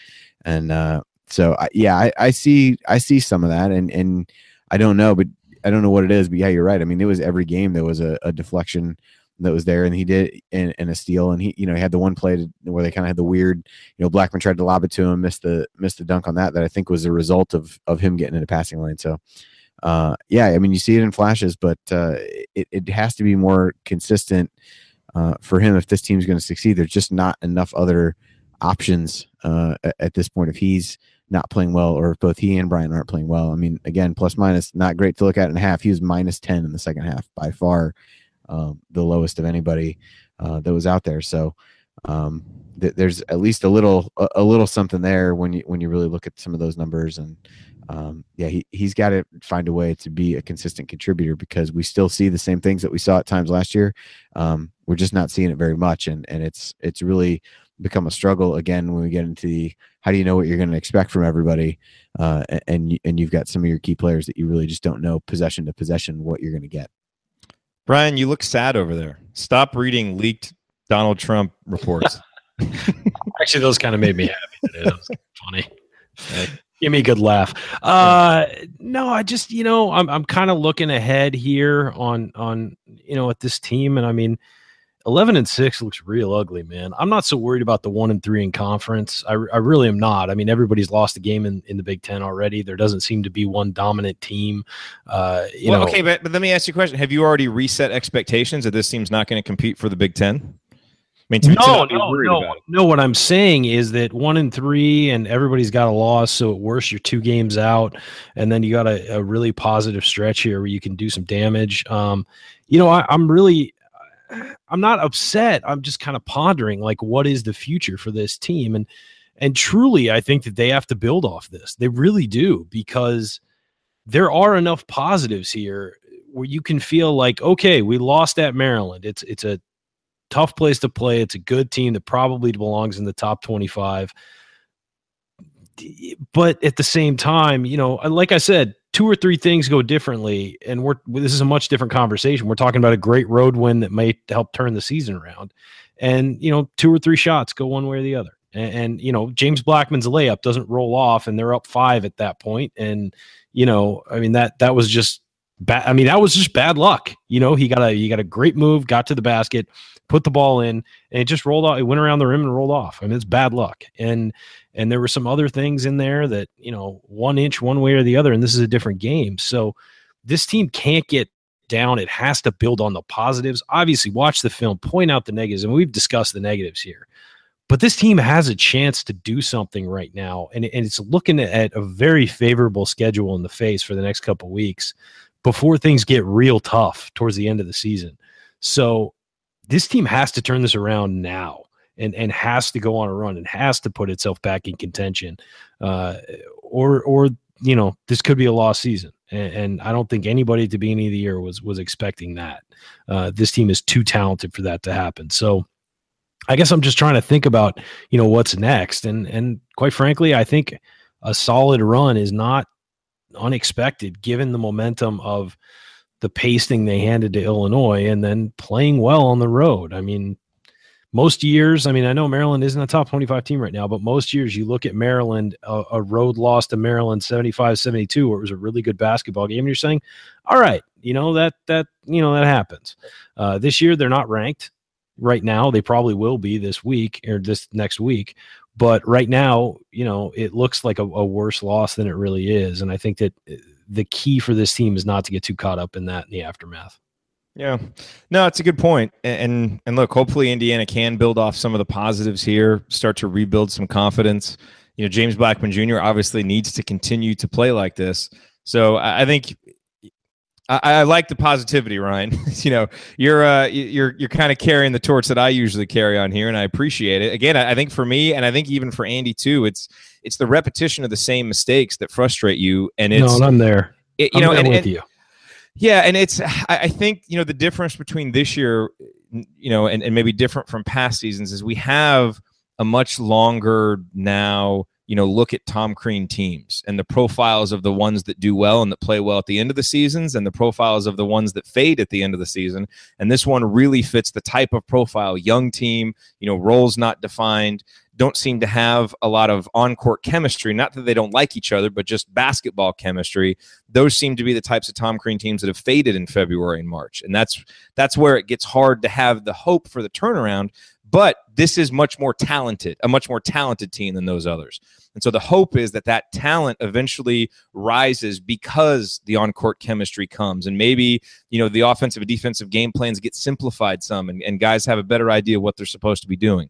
And uh, so I, yeah, I, I see I see some of that, and and I don't know, but I don't know what it is. But yeah, you're right. I mean, it was every game there was a, a deflection that was there, and he did in, in a steal, and he you know he had the one play where they kind of had the weird, you know, Blackmon tried to lob it to him, missed the missed the dunk on that. That I think was a result of of him getting into passing lane. So, uh, yeah, I mean you see it in flashes, but uh, it it has to be more consistent uh, for him if this team's going to succeed. There's just not enough other options uh, at this point if he's not playing well or if both he and Bryant aren't playing well. I mean, again, plus minus not great to look at in half. He was minus 10 in the second half by far um, the lowest of anybody uh, that was out there. So um, th- there's at least a little a, a, little something there when you when you really look at some of those numbers. And um, yeah he, he's got to find a way to be a consistent contributor because we still see the same things that we saw at times last year. Um, we're just not seeing it very much. And and it's it's really become a struggle again when we get into the how do you know what you're going to expect from everybody? Uh, and and you've got some of your key players that you really just don't know possession to possession what you're going to get Brian, you look sad over there. Stop reading leaked Donald Trump reports. Actually, those kind of made me happy today. That was funny. Give me a good laugh. Uh, no, I just you know I'm I'm kind of looking ahead here on on you know at this team, and I mean 11 and 6 looks real ugly, man. I'm not so worried about the 1 and 3 in conference. I, I really am not. I mean, everybody's lost a game in, in the Big 10 already. There doesn't seem to be one dominant team. Uh, you well, know, okay, but, but let me ask you a question. Have you already reset expectations that this team's not going to compete for the Big 10? I mean, to, no, no, no, no. What I'm saying is that one and three, and everybody's got a loss. So at worst, you're two games out, and then you got a, a really positive stretch here where you can do some damage. Um, you know, I, I'm really I'm not upset. I'm just kind of pondering like what is the future for this team and and truly I think that they have to build off this. They really do because there are enough positives here where you can feel like okay, we lost at Maryland. It's it's a tough place to play. It's a good team that probably belongs in the top 25. But at the same time, you know, like I said, two or three things go differently, and we're this is a much different conversation. We're talking about a great road win that may help turn the season around, and you know, two or three shots go one way or the other. And, and you know, James Blackmon's layup doesn't roll off, and they're up five at that point. and you know, I mean that that was just bad. I mean, that was just bad luck. You know, he got a he got a great move, got to the basket, put the ball in, and it just rolled off. It went around the rim and rolled off. I mean, it's bad luck. And and there were some other things in there that you know one inch one way or the other and this is a different game. So this team can't get down. It has to build on the positives. Obviously watch the film point out the negatives and we've discussed the negatives here. But this team has a chance to do something right now and, and it's looking at a very favorable schedule in the face for the next couple weeks before things get real tough towards the end of the season. So this team has to turn this around now and and has to go on a run and has to put itself back in contention, uh, or or you know this could be a lost season, and, and I don't think anybody at the beginning of the year was was expecting that. Uh, this team is too talented for that to happen. So. I guess I'm just trying to think about, you know, what's next. And and quite frankly, I think a solid run is not unexpected given the momentum of the pasting they handed to Illinois and then playing well on the road. I mean, most years, I mean, I know Maryland isn't a top 25 team right now, but most years you look at Maryland, a, a road loss to Maryland 75 72, where it was a really good basketball game. And you're saying, all right, you know, that, that, you know, that happens. Uh, this year, they're not ranked right now. They probably will be this week or this next week. But right now, you know, it looks like a, a worse loss than it really is. And I think that uh, the key for this team is not to get too caught up in that in the aftermath. Yeah, no, it's a good point. And and look, hopefully Indiana can build off some of the positives here, start to rebuild some confidence. You know, James Blackmon Jr. obviously needs to continue to play like this. So I think I, I, like the positivity, Ryan. you know, you're uh, you're you're kind of carrying the torch that I usually carry on here, and I appreciate it. Again, I, I think for me, and I think even for Andy too, it's it's the repetition of the same mistakes that frustrate you. And it's no, I'm there. It, you I'm know, and, with and, you. Yeah, and it's I, think you know the difference between this year, you know, and, and maybe different from past seasons is we have a much longer now you know, look at Tom Crean teams and the profiles of the ones that do well and that play well at the end of the seasons and the profiles of the ones that fade at the end of the season. And this one really fits the type of profile, young team, you know, roles not defined, don't seem to have a lot of on-court chemistry. Not that they don't like each other, but just basketball chemistry. Those seem to be the types of Tom Crean teams that have faded in February and March, and that's that's where it gets hard to have the hope for the turnaround. But this is much more talented, a much more talented team than those others. And so the hope is that that talent eventually rises because the on-court chemistry comes, and maybe you know the offensive and defensive game plans get simplified some, and, and guys have a better idea of what they're supposed to be doing.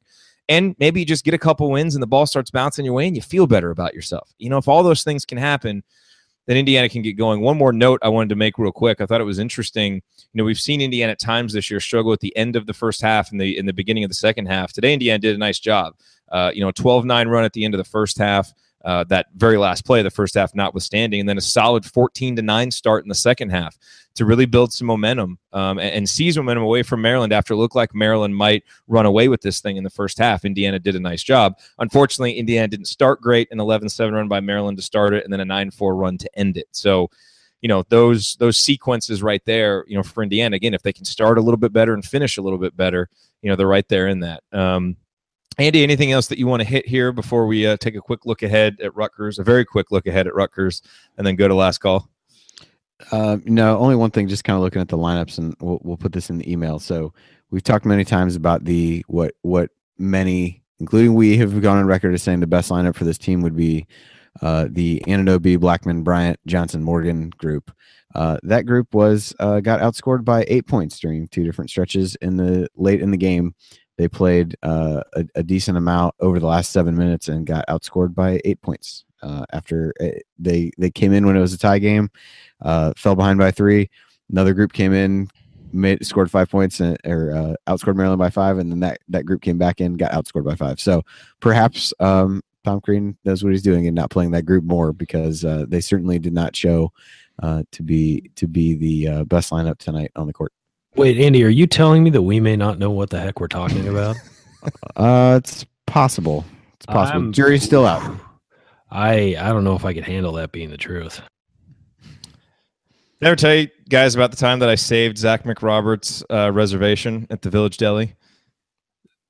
And maybe you just get a couple wins, and the ball starts bouncing your way, and you feel better about yourself. You know, if all those things can happen, then Indiana can get going. One more note I wanted to make real quick. I thought it was interesting. You know, we've seen Indiana at times this year struggle at the end of the first half and the in the beginning of the second half. Today, Indiana did a nice job. Uh, you know, 12-9 run at the end of the first half uh, that very last play, the first half notwithstanding, and then a solid 14 to 9 start in the second half to really build some momentum um, and, and seize momentum away from Maryland after it looked like Maryland might run away with this thing in the first half. Indiana did a nice job. Unfortunately, Indiana didn't start great, an 11 7 run by Maryland to start it, and then a 9 4 run to end it. So, you know those those sequences right there you know for indiana again if they can start a little bit better and finish a little bit better you know they're right there in that um, Andy, anything else that you want to hit here before we uh, take a quick look ahead at Rutgers, a very quick look ahead at Rutgers, and then go to last call? Uh, no, only one thing. Just kind of looking at the lineups, and we'll we'll put this in the email. So we've talked many times about the what what many, including we, have gone on record as saying the best lineup for this team would be uh, the Anunoby, Blackmon, Bryant, Johnson, Morgan group. Uh, that group was uh, got outscored by eight points during two different stretches in the late in the game. They played uh, a, a, decent amount over the last seven minutes and got outscored by eight points. Uh, after it, eh, they they came in when it was a tie game, uh, fell behind by three. Another group came in, made scored five points and, or uh, outscored Maryland by five, and then that that group came back in, got outscored by five. So perhaps um, Tom Crean knows what he's doing and not playing that group more because uh, they certainly did not show uh, to be to be the best lineup tonight on the court. Wait, Andy, are you telling me that we may not know what the heck we're talking about? uh, it's possible. It's possible. I'm, Jury's still out. I I don't know if I could handle that being the truth. Did I ever tell you guys about the time that I saved Zach McRoberts' uh, reservation at the Village Deli?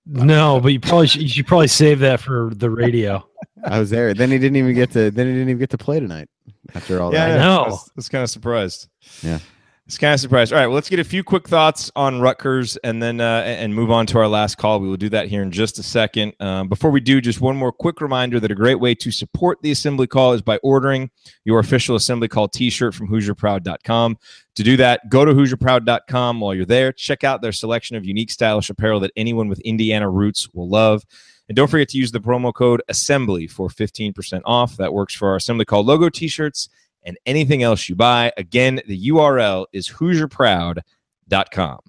No, but you probably should, you should probably save that for the radio. I was there. Then he didn't even get to. Then he didn't even get to play tonight. After all yeah, that, I know. I was, was kind of surprised. Yeah. It's kind of surprised. All right, well, let's get a few quick thoughts on Rutgers and then uh, and move on to our last call. We will do that here in just a second. Um, before we do, just one more quick reminder that a great way to support the Assembly Call is by ordering your official Assembly Call T-shirt from HoosierProud.com. To do that, go to HoosierProud.com while you're there. Check out their selection of unique, stylish apparel that anyone with Indiana roots will love. And don't forget to use the promo code Assembly for 15% off. That works for our Assembly Call logo T-shirts and anything else you buy. Again, the URL is HoosierProud.com.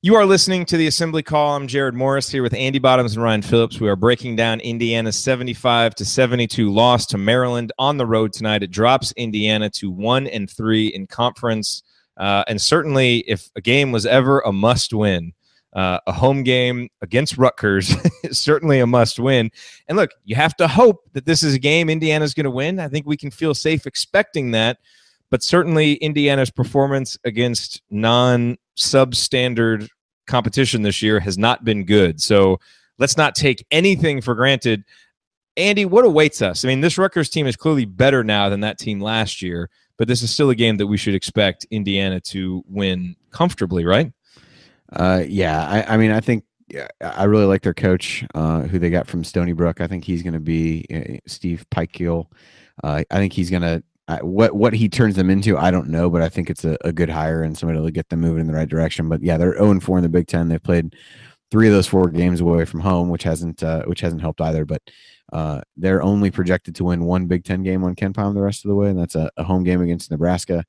You are listening to the Assembly Call. I'm Jerod Morris here with Andy Bottoms and Ryan Phillips. We are breaking down Indiana's 75 to 72 loss to Maryland on the road tonight. It drops Indiana to one and three in conference. Uh, and certainly, if a game was ever a must win, uh, a home game against Rutgers is certainly a must win. And look, you have to hope that this is a game Indiana's going to win. I think we can feel safe expecting that. But certainly, Indiana's performance against non substandard competition this year has not been good. So let's not take anything for granted. Andy, what awaits us? I mean, this Rutgers team is clearly better now than that team last year, but this is still a game that we should expect Indiana to win comfortably, right? Uh, yeah, I, I mean, I think I really like their coach, uh, who they got from Stony Brook. I think he's going to be uh, Steve Pikiell. Uh, I think he's going to what what he turns them into, I don't know, but I think it's a, a good hire and somebody to get them moving in the right direction. But yeah, they're 0 4 in the Big Ten. They've played three of those four games away from home, which hasn't uh, which hasn't helped either. But uh, they're only projected to win one Big Ten game on KenPom the rest of the way, and that's a, a home game against Nebraska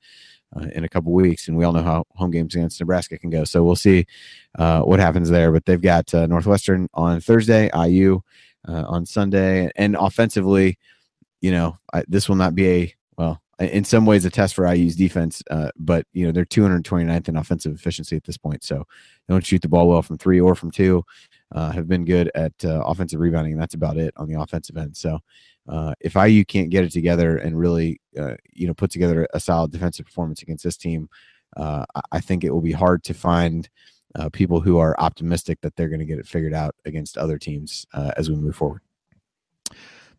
uh, in a couple weeks. And we all know how home games against Nebraska can go. So we'll see uh, what happens there. But they've got uh, Northwestern on Thursday, IU uh, on Sunday, and offensively, you know, I, this will not be a well, in some ways a test for IU's defense, uh, but you know they're 229th in offensive efficiency at this point. So they don't shoot the ball well from three or from two. Uh, have been good at offensive rebounding, and that's about it on the offensive end. So uh, if IU can't get it together and really, uh, you know, put together a solid defensive performance against this team, uh, I think it will be hard to find people who are optimistic that they're going to get it figured out against other teams as we move forward.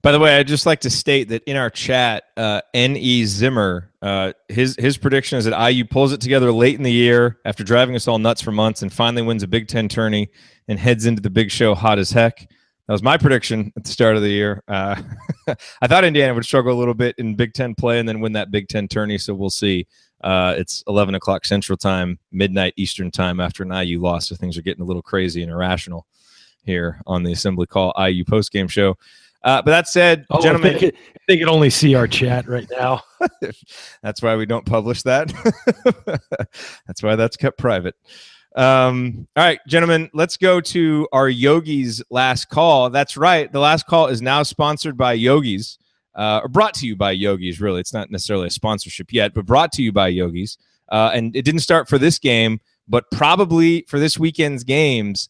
By the way, I'd just like to state that in our chat, uh, N.E. Zimmer, uh, his his prediction is that IU pulls it together late in the year after driving us all nuts for months and finally wins a Big Ten tourney and heads into the big show hot as heck. That was my prediction at the start of the year. Uh, I thought Indiana would struggle a little bit in Big Ten play and then win that Big Ten tourney, so we'll see. Uh, it's 11 o'clock Central Time, midnight Eastern Time after an IU loss, so things are getting a little crazy and irrational here on the Assembly Call IU postgame show. Uh, but that said, oh, gentlemen, they, they can only see our chat right now. that's why we don't publish that. that's why that's kept private. Um, all right, gentlemen, let's go to our Yogi's last call. That's right. The last call is now sponsored by Yogi's, uh, or brought to you by Yogi's. Really, it's not necessarily a sponsorship yet, but brought to you by Yogi's. Uh, and it didn't start for this game, but probably for this weekend's games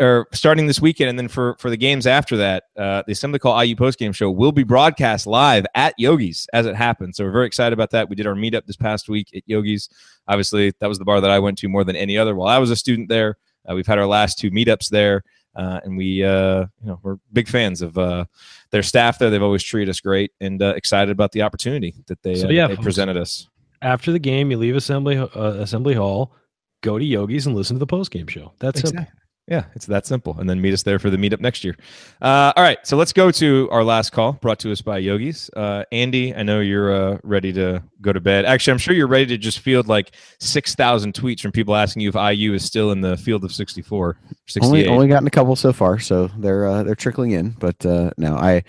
or starting this weekend, and then for for the games after that, uh, the Assembly Call IU post game show will be broadcast live at Yogi's as it happens. So we're very excited about that. We did our meetup this past week at Yogi's. Obviously, that was the bar that I went to more than any other while I was a student there. Uh, we've had our last two meetups there, uh, and we uh, you know we're big fans of uh, their staff there. They've always treated us great, and uh, excited about the opportunity that they, so, yeah, they presented us. After the game, you leave Assembly Assembly Hall, go to Yogi's, and listen to the post game show. That's exactly. simple. Yeah, it's that simple. And then meet us there for the meetup next year. Uh, all right, so let's go to our last call brought to us by Yogis. Uh, Andy, I know you're uh, ready to go to bed. Actually, I'm sure you're ready to just field like 6,000 tweets from people asking you if IU is still in the field of 64. Only, only gotten a couple so far, so they're uh, they're trickling in. But uh, no, I,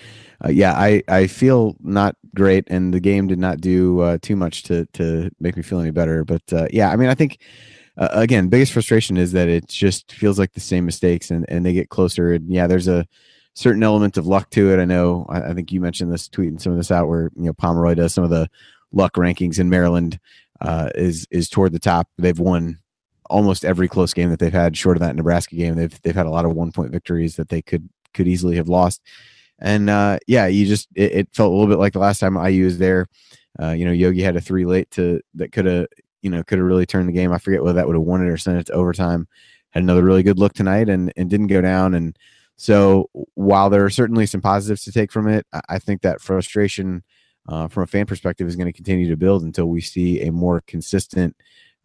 uh, yeah, I, I feel not great, and the game did not do too much to to make me feel any better. But yeah, I mean, I think uh, again, biggest frustration is that it just feels like the same mistakes and, and they get closer. And yeah, there's a certain element of luck to it. I know, I, I think you mentioned this tweeting some of this out where, you know, Pomeroy does some of the luck rankings in Maryland uh, is, is toward the top. They've won almost every close game that they've had short of that Nebraska game. They've, they've had a lot of one point victories that they could, could easily have lost. And uh, yeah, you just, it, it, felt a little bit like the last time IU was there. Uh, you know, Yogi had a three late to that could have you know, could have really turned the game. I forget whether that would have won it or sent it to overtime. Had another really good look tonight and, and didn't go down. And so while there are certainly some positives to take from it, I think that frustration uh, from a fan perspective is going to continue to build until we see a more consistent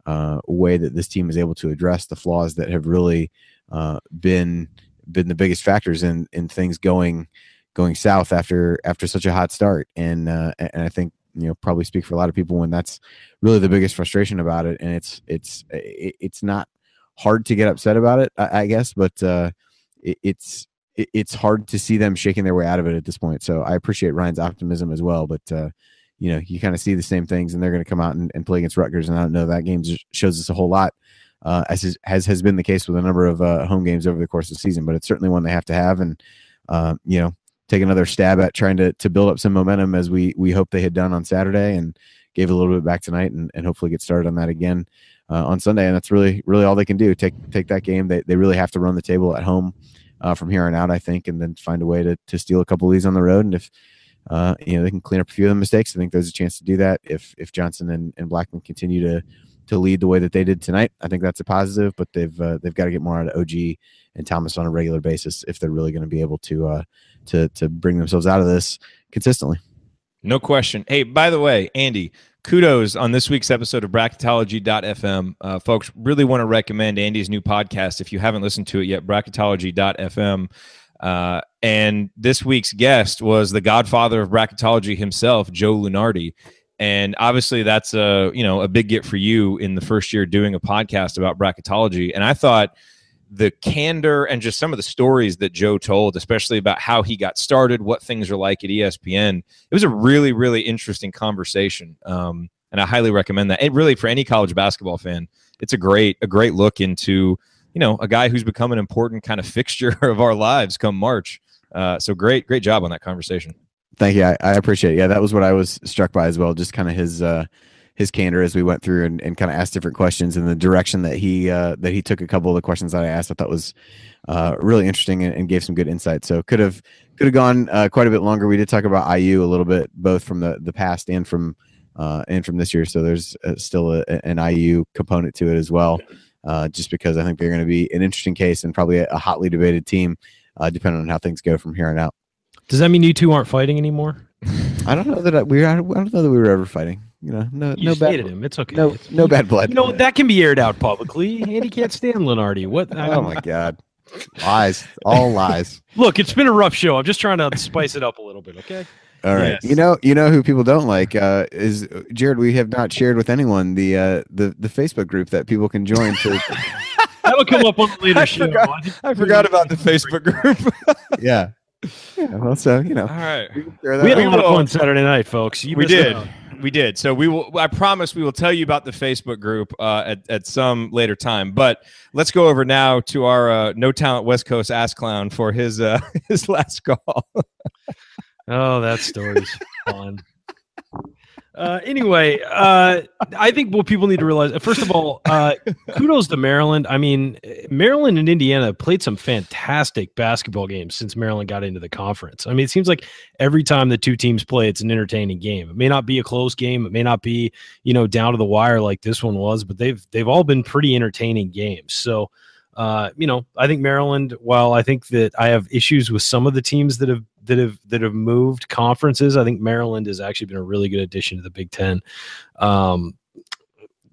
uh, way that this team is able to address the flaws that have really uh, been been the biggest factors in in things going going south after after such a hot start. And uh, and I think you know probably speak for a lot of people when that's really the biggest frustration about it. And it's it's it's not hard to get upset about it i, guess but uh, it, it's it, it's hard to see them shaking their way out of it at this point. So i appreciate ryan's optimism as well but uh, you know you kind of see the same things and they're going to come out and, and, play against Rutgers. And i don't know that game shows us a whole lot uh, as is, has has been the case with a number of uh, home games over the course of the season. But it's certainly one they have to have, and uh, you know, take another stab at trying to to build up some momentum as we we hope they had done on Saturday and gave a little bit back tonight, and, and hopefully get started on that again uh, on Sunday. And that's really really all they can do. Take take that game. They they really have to run the table at home uh, from here on out, I think, and then find a way to to steal a couple of these on the road. And if uh, you know they can clean up a few of the mistakes, I think there's a chance to do that. If if Johnson and, and Blackmon continue to to lead the way that they did tonight, I think that's a positive. But they've uh, they've got to get more out of OG and Thomas on a regular basis if they're really going to be able to uh, to to bring themselves out of this consistently. No question. Hey, by the way, Andy, kudos on this week's episode of bracketology.fm. Uh, folks, really want to recommend Andy's new podcast if you haven't listened to it yet, bracketology.fm. Uh, and this week's guest was the godfather of bracketology himself, Joe Lunardi. And obviously, that's a you know a big get for you in the first year doing a podcast about bracketology. And I thought the candor and just some of the stories that Joe told, especially about how he got started, what things are like at ESPN. It was a really, really interesting conversation. Um, and I highly recommend that. And really, for any college basketball fan, it's a great, a great look into, you know, a guy who's become an important kind of fixture of our lives come March. Uh, so great, great job on that conversation. Thank you. I, I appreciate it. Yeah, that was what I was struck by as well. Just kind of his, uh, his candor as we went through and, and kind of asked different questions and the direction that he uh, that he took a couple of the questions that I asked I thought was uh, really interesting and, and, gave some good insight. So could have could have gone uh, quite a bit longer. We did talk about IU a little bit, both from the the past and from uh, and from this year. So there's uh, still a, an IU component to it as well. Uh, just because I think they're going to be an interesting case and probably a, a hotly debated team, uh, depending on how things go from here on out. Does that mean you two aren't fighting anymore? I don't know that I, we. I don't know that we were ever fighting. You know, no, you no bad. hated him. It's okay. No, it's, no bad blood. You know that can be aired out publicly. Andy can't stand Lunardi. What? oh my god, lies, all lies. Look, it's been a rough show. I'm just trying to spice it up a little bit. Okay. All right. Yes. You know, you know who people don't like uh, is Jerod. We have not shared with anyone the uh, the the Facebook group that people can join to. That'll come up on the later I show. Forgot, I forgot about the Facebook group. yeah. Yeah, well, so you know, all right. We, we had a lot of fun Saturday night, folks. You we did, we did. So we will. I promise we will tell you about the Facebook group uh, at at some later time. But let's go over now to our uh, no talent West Coast ass clown for his uh, his last call. oh, that story's fun. Uh, anyway, uh, I think what people need to realize, first of all, uh, kudos to Maryland. I mean, Maryland and Indiana played some fantastic basketball games since Maryland got into the conference. I mean, it seems like every time the two teams play, it's an entertaining game. It may not be a close game, it may not be, you know, down to the wire like this one was, but they've they've all been pretty entertaining games. So. Uh, you know, I think Maryland. While I think that I have issues with some of the teams that have that have that have moved conferences. I think Maryland has actually been a really good addition to the Big Ten. Um,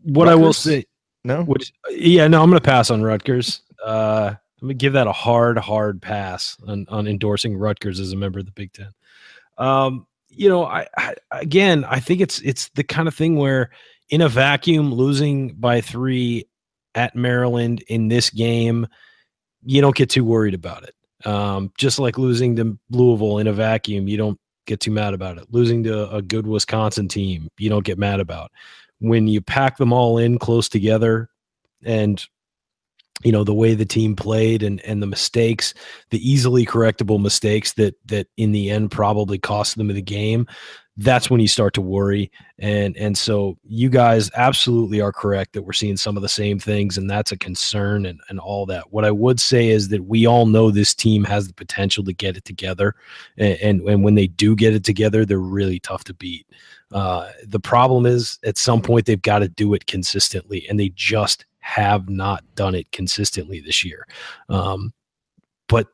what Rutgers? I will say, no, which yeah, no, I'm going to pass on Rutgers. Uh, I'm going to give that a hard, hard pass on on endorsing Rutgers as a member of the Big Ten. Um, you know, I, I again, I think it's it's the kind of thing where in a vacuum, losing by three at Maryland in this game, you don't get too worried about it. Um, just like losing to Louisville in a vacuum, you don't get too mad about it. Losing to a good Wisconsin team, you don't get mad about. When you pack them all in close together and you know the way the team played and and the mistakes the easily correctable mistakes that that in the end probably cost them the game that's when you start to worry. And and so you guys absolutely are correct that we're seeing some of the same things and that's a concern and, and all that. What i would say is that we all know this team has the potential to get it together and and, and when they do get it together they're really tough to beat. Uh, the problem is at some point they've got to do it consistently and they just have not done it consistently this year. Um, but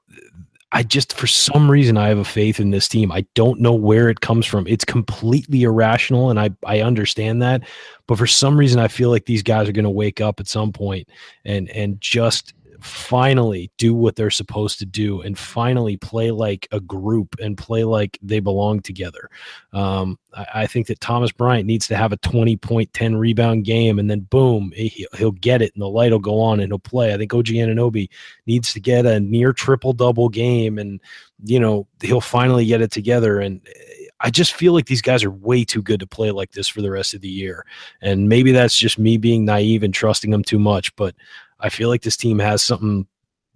I just, for some reason, I have a faith in this team. I don't know where it comes from. It's completely irrational, and I, I understand that. But for some reason, I feel like these guys are going to wake up at some point and and just finally do what they're supposed to do and finally play like a group and play like they belong together. Um, I, I, think that Thomas Bryant needs to have a 20 point, 10 rebound game and then boom, he, will get it and the light will go on and he'll play. I think OG Anunoby needs to get a near triple double game and, you know, he'll finally get it together. And I just feel like these guys are way too good to play like this for the rest of the year. And maybe that's just me being naive and trusting them too much, but I feel like this team has something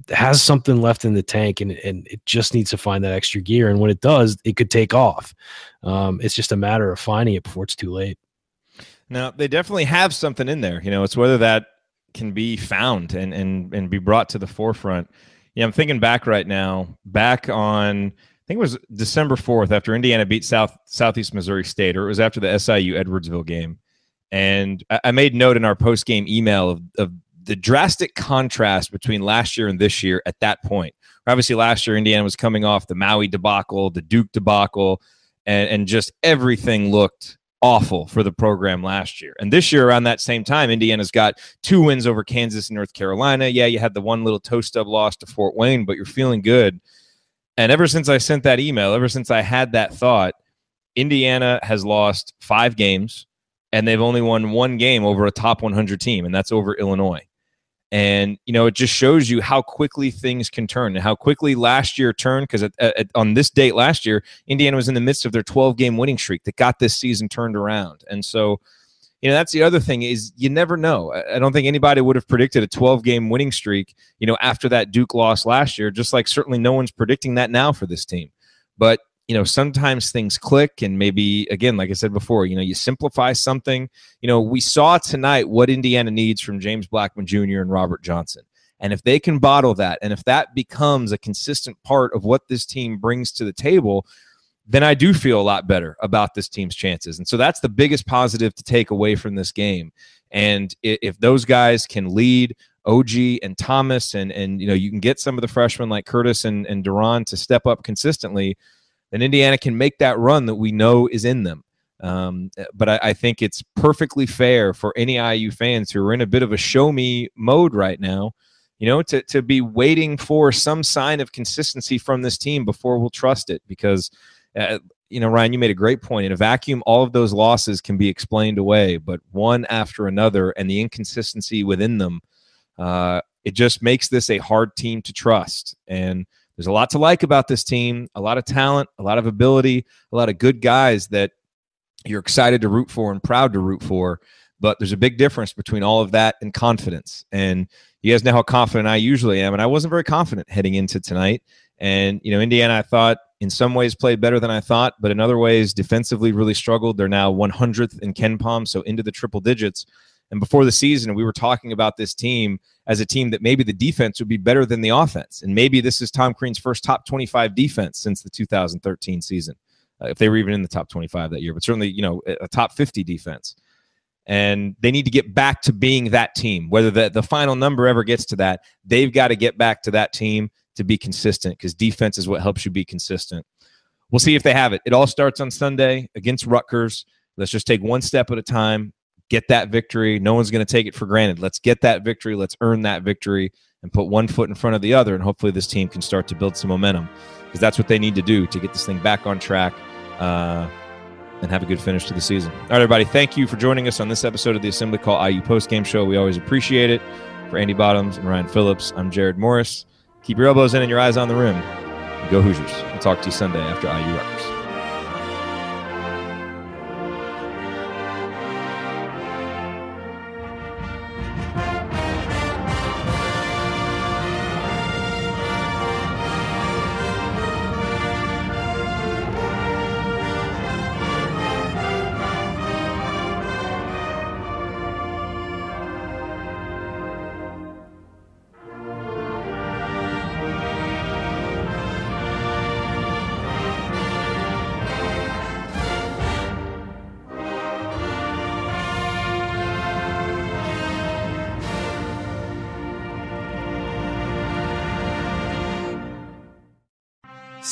has something left in the tank and, and it just needs to find that extra gear. And when it does, it could take off. Um, it's just a matter of finding it before it's too late. Now they definitely have something in there. You know, it's whether that can be found and and and be brought to the forefront. Yeah, I'm thinking back right now, back on I think it was December 4th after Indiana beat South Southeast Missouri State, or it was after the SIU Edwardsville game. And I, I made note in our post game email of, of the drastic contrast between last year and this year at that point. Obviously, last year Indiana was coming off the Maui debacle, the Duke debacle, and, and just everything looked awful for the program last year. And this year, around that same time, Indiana's got two wins over Kansas and North Carolina. Yeah, you had the one little toe stub loss to Fort Wayne, but you're feeling good. And ever since I sent that email, ever since I had that thought, Indiana has lost five games and they've only won one game over a top 100 team, and that's over Illinois. And, you know, it just shows you how quickly things can turn and how quickly last year turned. Because on this date last year, Indiana was in the midst of their 12 game winning streak that got this season turned around. And so, you know, that's the other thing is you never know. I don't think anybody would have predicted a 12 game winning streak, you know, after that Duke loss last year, just like certainly no one's predicting that now for this team. But you know sometimes things click and maybe again like i said before you know you simplify something. You know we saw tonight what indiana needs from james blackmon jr and robert johnson. And if they can bottle that and if that becomes a consistent part of what this team brings to the table then i do feel a lot better about this team's chances. And so that's the biggest positive to take away from this game. And if those guys can lead OG and Thomas and and you know you can get some of the freshmen like Curtis and and De'Ron to step up consistently then Indiana can make that run that we know is in them. Um, but I, I, think it's perfectly fair for any IU fans who are in a bit of a show me mode right now, you know, to, to be waiting for some sign of consistency from this team before we'll trust it. Because, uh, you know, Ryan, you made a great point. In a vacuum, all of those losses can be explained away, but one after another and the inconsistency within them, uh, it just makes this a hard team to trust. And there's a lot to like about this team, a lot of talent, a lot of ability, a lot of good guys that you're excited to root for and proud to root for. But there's a big difference between all of that and confidence. And you guys know how confident I usually am. And I wasn't very confident heading into tonight. And, you know, Indiana, I thought in some ways played better than I thought, but in other ways defensively really struggled. They're now 100th in KenPom, so into the triple digits. And before the season, we were talking about this team as a team that maybe the defense would be better than the offense. And maybe this is Tom Crean's first top 25 defense since the 2013 season, uh, if they were even in the top 25 that year, but certainly, you know, a top 50 defense. And they need to get back to being that team. Whether the, the final number ever gets to that, they've got to get back to that team to be consistent because defense is what helps you be consistent. We'll see if they have it. It all starts on Sunday against Rutgers. Let's just take one step at a time get that victory. No one's going to take it for granted. Let's get that victory. Let's earn that victory and put one foot in front of the other. And hopefully, this team can start to build some momentum because that's what they need to do to get this thing back on track uh, and have a good finish to the season. All right, everybody. Thank you for joining us on this episode of the Assembly Call IU Post Game Show. We always appreciate it. For Andy Bottoms and Ryan Phillips, I'm Jerod Morris. Keep your elbows in and your eyes on the rim. Go Hoosiers. We'll talk to you Sunday after IU Rutgers.